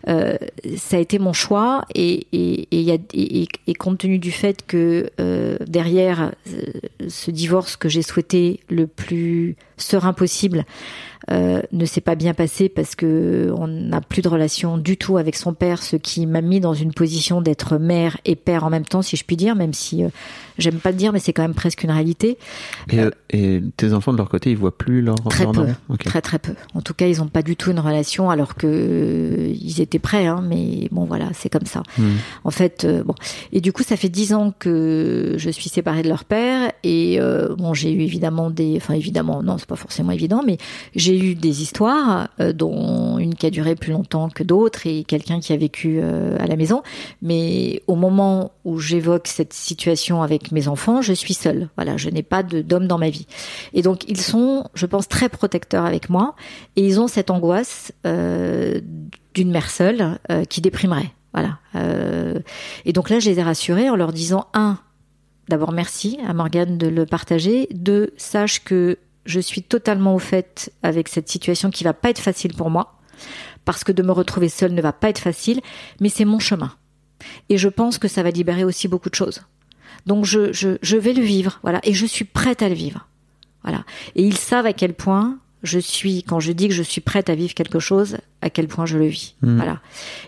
S2: euh, ça a été mon choix. Et et, et, y a, et, et compte tenu du fait que euh, derrière euh, ce divorce que j'ai souhaité le plus serein possible euh, ne s'est pas bien passé parce que on n'a plus de relation du tout avec son père, ce qui m'a mis dans une position d'être mère et père en même temps, si je puis dire, même si euh, j'aime pas le dire, mais c'est quand même presque une réalité.
S1: Et, euh, et tes enfants de leur côté, ils voient plus leur,
S2: Très
S1: leur
S2: peu, très très peu. En tout cas, ils n'ont pas du tout une relation, alors que ils étaient prêts, hein, mais bon voilà, c'est comme ça.
S1: Hmm.
S2: En fait, bon. Et du coup, ça fait dix ans que je suis séparée de leur père. Et bon, j'ai eu évidemment des, enfin évidemment, non, c'est pas forcément évident, mais j'ai des histoires, euh, dont une qui a duré plus longtemps que d'autres, et quelqu'un qui a vécu euh, à la maison. Mais au moment où j'évoque cette situation avec mes enfants, je suis seule. Voilà, je n'ai pas d'homme dans ma vie. Et donc, ils sont, je pense, très protecteurs avec moi, et ils ont cette angoisse euh, d'une mère seule qui déprimerait. Voilà. Et donc là, je les ai rassurés en leur disant un, d'abord merci à Morgane de le partager. Deux, sache que je suis totalement au fait avec cette situation qui va pas être facile pour moi, parce que de me retrouver seule ne va pas être facile, mais c'est mon chemin. Et je pense que ça va libérer aussi beaucoup de choses. Donc je, je, je vais le vivre, voilà, et je suis prête à le vivre. Voilà. Et ils savent à quel point je suis, quand je dis que je suis prête à vivre quelque chose, à quel point je le vis. Voilà.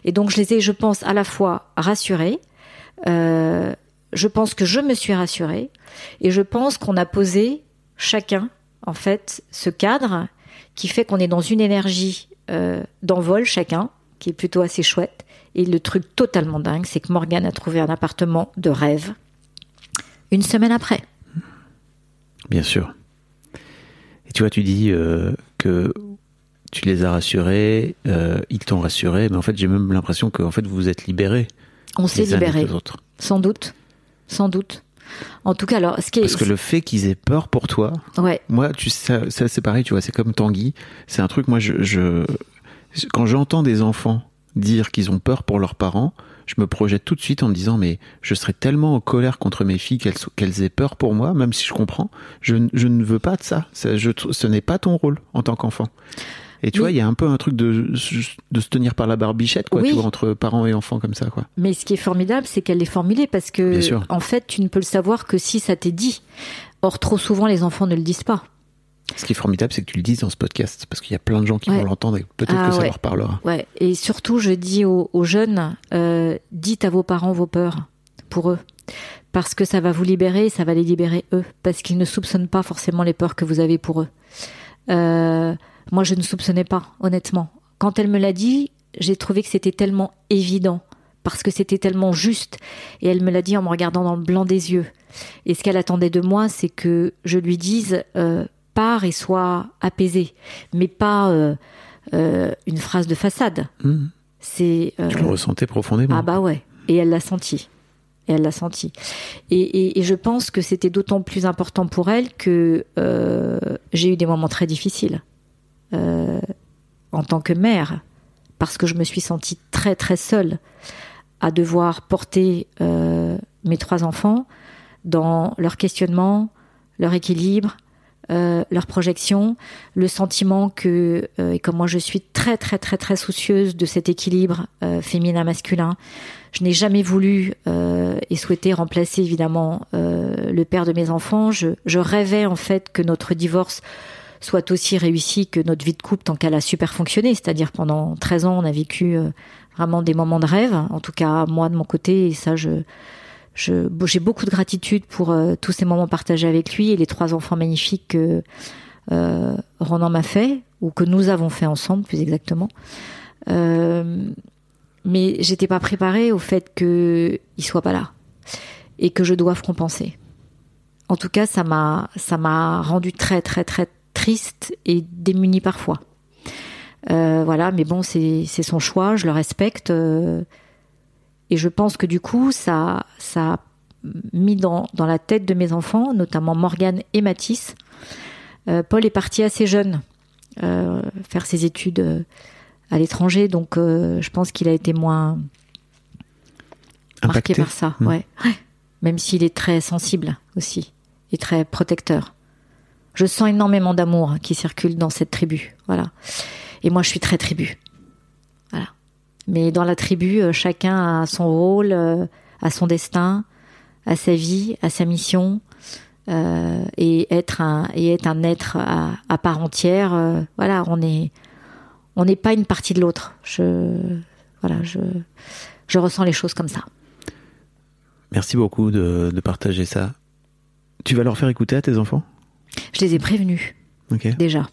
S2: Et donc je les ai, je pense, à la fois rassurés, euh, je pense que je me suis rassurée, et je pense qu'on a posé chacun, en fait, ce cadre qui fait qu'on est dans une énergie euh, d'envol chacun, qui est plutôt assez chouette. Et le truc totalement dingue, c'est que Morgane a trouvé un appartement de rêve une semaine après.
S1: Bien sûr. Et tu vois, tu dis euh, que tu les as rassurés, euh, ils t'ont rassuré, mais en fait, j'ai même l'impression que en fait, vous vous êtes libérés.
S2: On s'est libérés, sans doute, sans doute. En tout cas, alors, ce qui est,
S1: Parce que le fait qu'ils aient peur pour toi,
S2: ouais,
S1: moi, tu sais, ça, c'est pareil, tu vois, c'est comme Tanguy. C'est un truc, moi, je, je quand j'entends des enfants dire qu'ils ont peur pour leurs parents, je me projette tout de suite en me disant, mais je serais tellement en colère contre mes filles qu'elles, qu'elles aient peur pour moi, même si je comprends. Je, je ne veux pas de ça. Ça, je, ce n'est pas ton rôle en tant qu'enfant. Et tu
S2: Oui.
S1: vois, il y a un peu un truc de, de se tenir par la barbichette, quoi,
S2: Oui.
S1: tu vois, entre parents et enfants comme ça, quoi.
S2: mais ce qui est formidable, c'est qu'elle l'est formulée parce que, en fait, tu ne peux le savoir que si ça t'est dit. Or, trop souvent, les enfants ne le disent pas.
S1: Ce qui est formidable, c'est que tu le dises dans ce podcast, parce qu'il y a plein de gens qui
S2: Ouais.
S1: vont l'entendre et peut-être
S2: Ah
S1: que ça
S2: ouais.
S1: leur parlera.
S2: Ouais. Et surtout, je dis aux, aux jeunes, euh, dites à vos parents vos peurs pour eux. Parce que ça va vous libérer, et ça va les libérer eux. Parce qu'ils ne soupçonnent pas forcément les peurs que vous avez pour eux. Euh, moi, je ne soupçonnais pas, honnêtement. Quand elle me l'a dit, j'ai trouvé que c'était tellement évident. Parce que c'était tellement juste. Et elle me l'a dit en me regardant dans le blanc des yeux. Et ce qu'elle attendait de moi, c'est que je lui dise, euh, pars et sois apaisé. Mais pas euh, euh, une phrase de façade.
S1: Mhm.
S2: C'est euh,
S1: Tu le ressentais profondément.
S2: ah bah ouais. Et elle l'a senti. Et elle l'a senti. Et, et, et je pense que c'était d'autant plus important pour elle que euh, j'ai eu des moments très difficiles euh, en tant que mère, parce que je me suis sentie très très seule à devoir porter euh, mes trois enfants dans leur questionnement, leur équilibre, euh, leur projection, le sentiment que, et comme moi je suis très très très très soucieuse de cet équilibre féminin-masculin, je n'ai jamais voulu et souhaité remplacer évidemment le père de mes enfants. Je, je rêvais en fait que notre divorce soit aussi réussi que notre vie de couple tant qu'elle a super fonctionné. C'est-à-dire pendant 13 ans, on a vécu euh, vraiment des moments de rêve. En tout cas, moi de mon côté, et ça, je j'ai beaucoup de gratitude pour euh, tous ces moments partagés avec lui et les trois enfants magnifiques que euh, Ronan m'a fait ou que nous avons fait ensemble, plus exactement. Euh, mais j'étais pas préparée au fait que il soit pas là et que je doive compenser. En tout cas, ça m'a ça m'a rendu très très très triste et démunie parfois. Euh, voilà, mais bon, c'est son choix, je le respecte. euh, et je pense que du coup, ça, ça a mis dans, dans la tête de mes enfants, notamment Morgane et Mathis. Euh, Paul est parti assez jeune faire ses études à l'étranger, donc je pense qu'il a été moins marqué
S1: Impacté.
S2: par ça. Ouais. Ouais. Même s'il est très sensible aussi. et très protecteur. Je sens énormément d'amour qui circule dans cette tribu, voilà. Et moi, je suis très tribu, voilà. Mais dans la tribu, euh, chacun a son rôle, euh, a son destin, a sa vie, a sa mission, euh, et être un et être un être à, part entière. voilà, on on n'est pas une partie de l'autre. Je voilà, je je ressens les choses comme ça.
S1: Merci beaucoup de, de partager ça. Tu vas leur faire écouter à tes enfants?
S2: Je les ai prévenus. Déjà.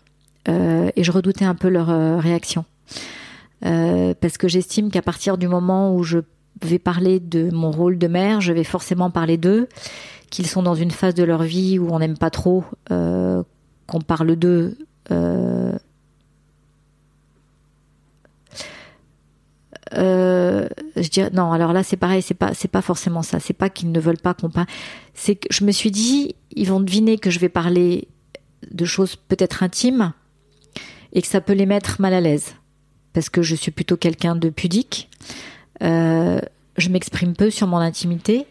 S2: Euh, et je redoutais un peu leur euh, réaction. Euh, parce que j'estime qu'à partir du moment où je vais parler de mon rôle de mère, je vais forcément parler d'eux, qu'ils sont dans une phase de leur vie où on n'aime pas trop qu'on parle d'eux. Euh, je dirais non. Alors là, c'est pareil. C'est pas, c'est pas forcément ça. C'est pas qu'ils ne veulent pas qu'on parle. C'est que je me suis dit, ils vont deviner que je vais parler de choses peut-être intimes et que ça peut les mettre mal à l'aise parce que je suis plutôt quelqu'un de pudique. Euh, je m'exprime peu sur mon intimité,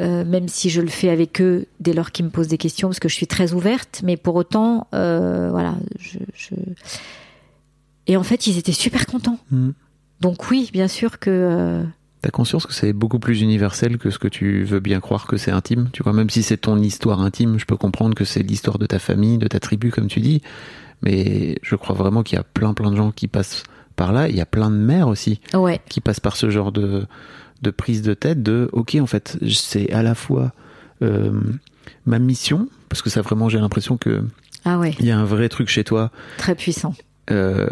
S2: euh, même si je le fais avec eux dès lors qu'ils me posent des questions parce que je suis très ouverte. Mais pour autant, voilà. Et en fait, ils étaient super contents.
S1: Mhm.
S2: Donc oui, bien sûr que. euh,
S1: T'as conscience que c'est beaucoup plus universel que ce que tu veux bien croire que c'est intime, tu vois, même si c'est ton histoire intime, je peux comprendre que c'est l'histoire de ta famille, de ta tribu, comme tu dis, mais je crois vraiment qu'il y a plein plein de gens qui passent par là, il y a plein de mères aussi
S2: Ouais.
S1: qui passent par ce genre de, de prise de tête de, ok, en fait, c'est à la fois euh, ma mission, parce que ça vraiment, j'ai l'impression que
S2: Ah ouais.
S1: il y a un vrai truc chez toi,
S2: Très puissant.
S1: euh,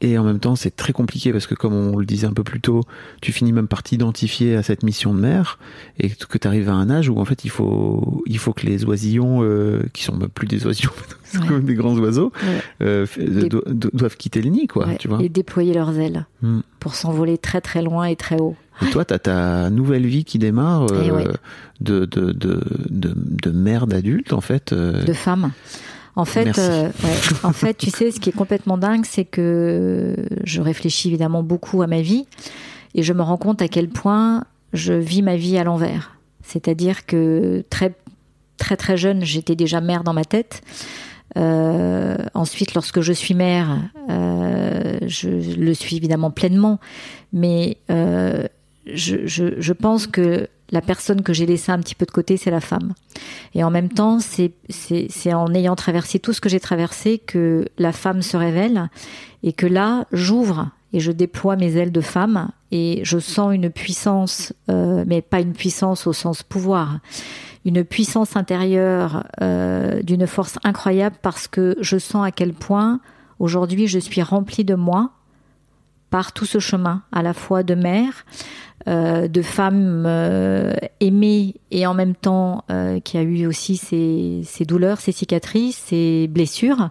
S1: et en même temps, c'est très compliqué parce que, comme on le disait un peu plus tôt, tu finis même par t'identifier à cette mission de mère et que tu arrives à un âge où en fait il faut, il faut que les oisillons, euh, qui sont même plus des oisillons, c'est
S2: Ouais.
S1: comme des grands oiseaux,
S2: Ouais.
S1: euh, fait-
S2: Des-
S1: do- do- doivent quitter le nid, quoi.
S2: Ouais.
S1: Tu vois.
S2: Et déployer leurs ailes
S1: Hmm.
S2: pour s'envoler très très loin et très haut.
S1: Et toi, tu as ta nouvelle vie qui démarre euh,
S2: Eh ouais.
S1: de, de, de, de, mère d'adulte, en fait. euh,
S2: de femmes. En fait, euh, ouais. en fait, tu sais, ce qui est complètement dingue, c'est que je réfléchis évidemment beaucoup à ma vie et je me rends compte à quel point je vis ma vie à l'envers. C'est-à-dire que très très très jeune, j'étais déjà mère dans ma tête. Euh, ensuite, lorsque je suis mère, euh, je le suis évidemment pleinement, mais je, je, je pense que la personne que j'ai laissée un petit peu de côté, c'est la femme. Et en même temps, c'est en ayant traversé tout ce que j'ai traversé que la femme se révèle et que là, j'ouvre et je déploie mes ailes de femme et je sens une puissance, euh, mais pas une puissance au sens pouvoir, une puissance intérieure euh, d'une force incroyable parce que je sens à quel point aujourd'hui je suis remplie de moi par tout ce chemin, à la fois de mère, euh, de femme euh, aimée et en même temps euh, qui a eu aussi ses, ses douleurs, ses cicatrices, ses blessures.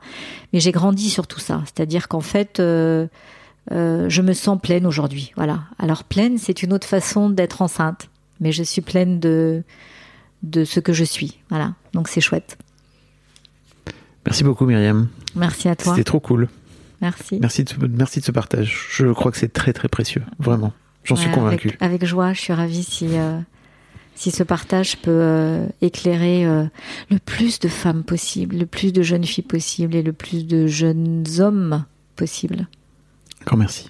S2: Mais j'ai grandi sur tout ça. C'est-à-dire qu'en fait, je me sens pleine aujourd'hui. Voilà. Alors pleine, c'est une autre façon d'être enceinte. Mais je suis pleine de de ce que je suis. Voilà. Donc c'est chouette.
S1: Merci beaucoup, Myriam.
S2: Merci à toi.
S1: C'était trop cool.
S2: Merci.
S1: Merci de, ce- merci de ce partage. Je crois que c'est très, très précieux. Vraiment. J'en suis convaincu.
S2: Avec, avec joie, je suis ravie si, euh, si ce partage peut euh, éclairer euh, le plus de femmes possible, le plus de jeunes filles possible et le plus de jeunes hommes possible.
S1: Encore merci.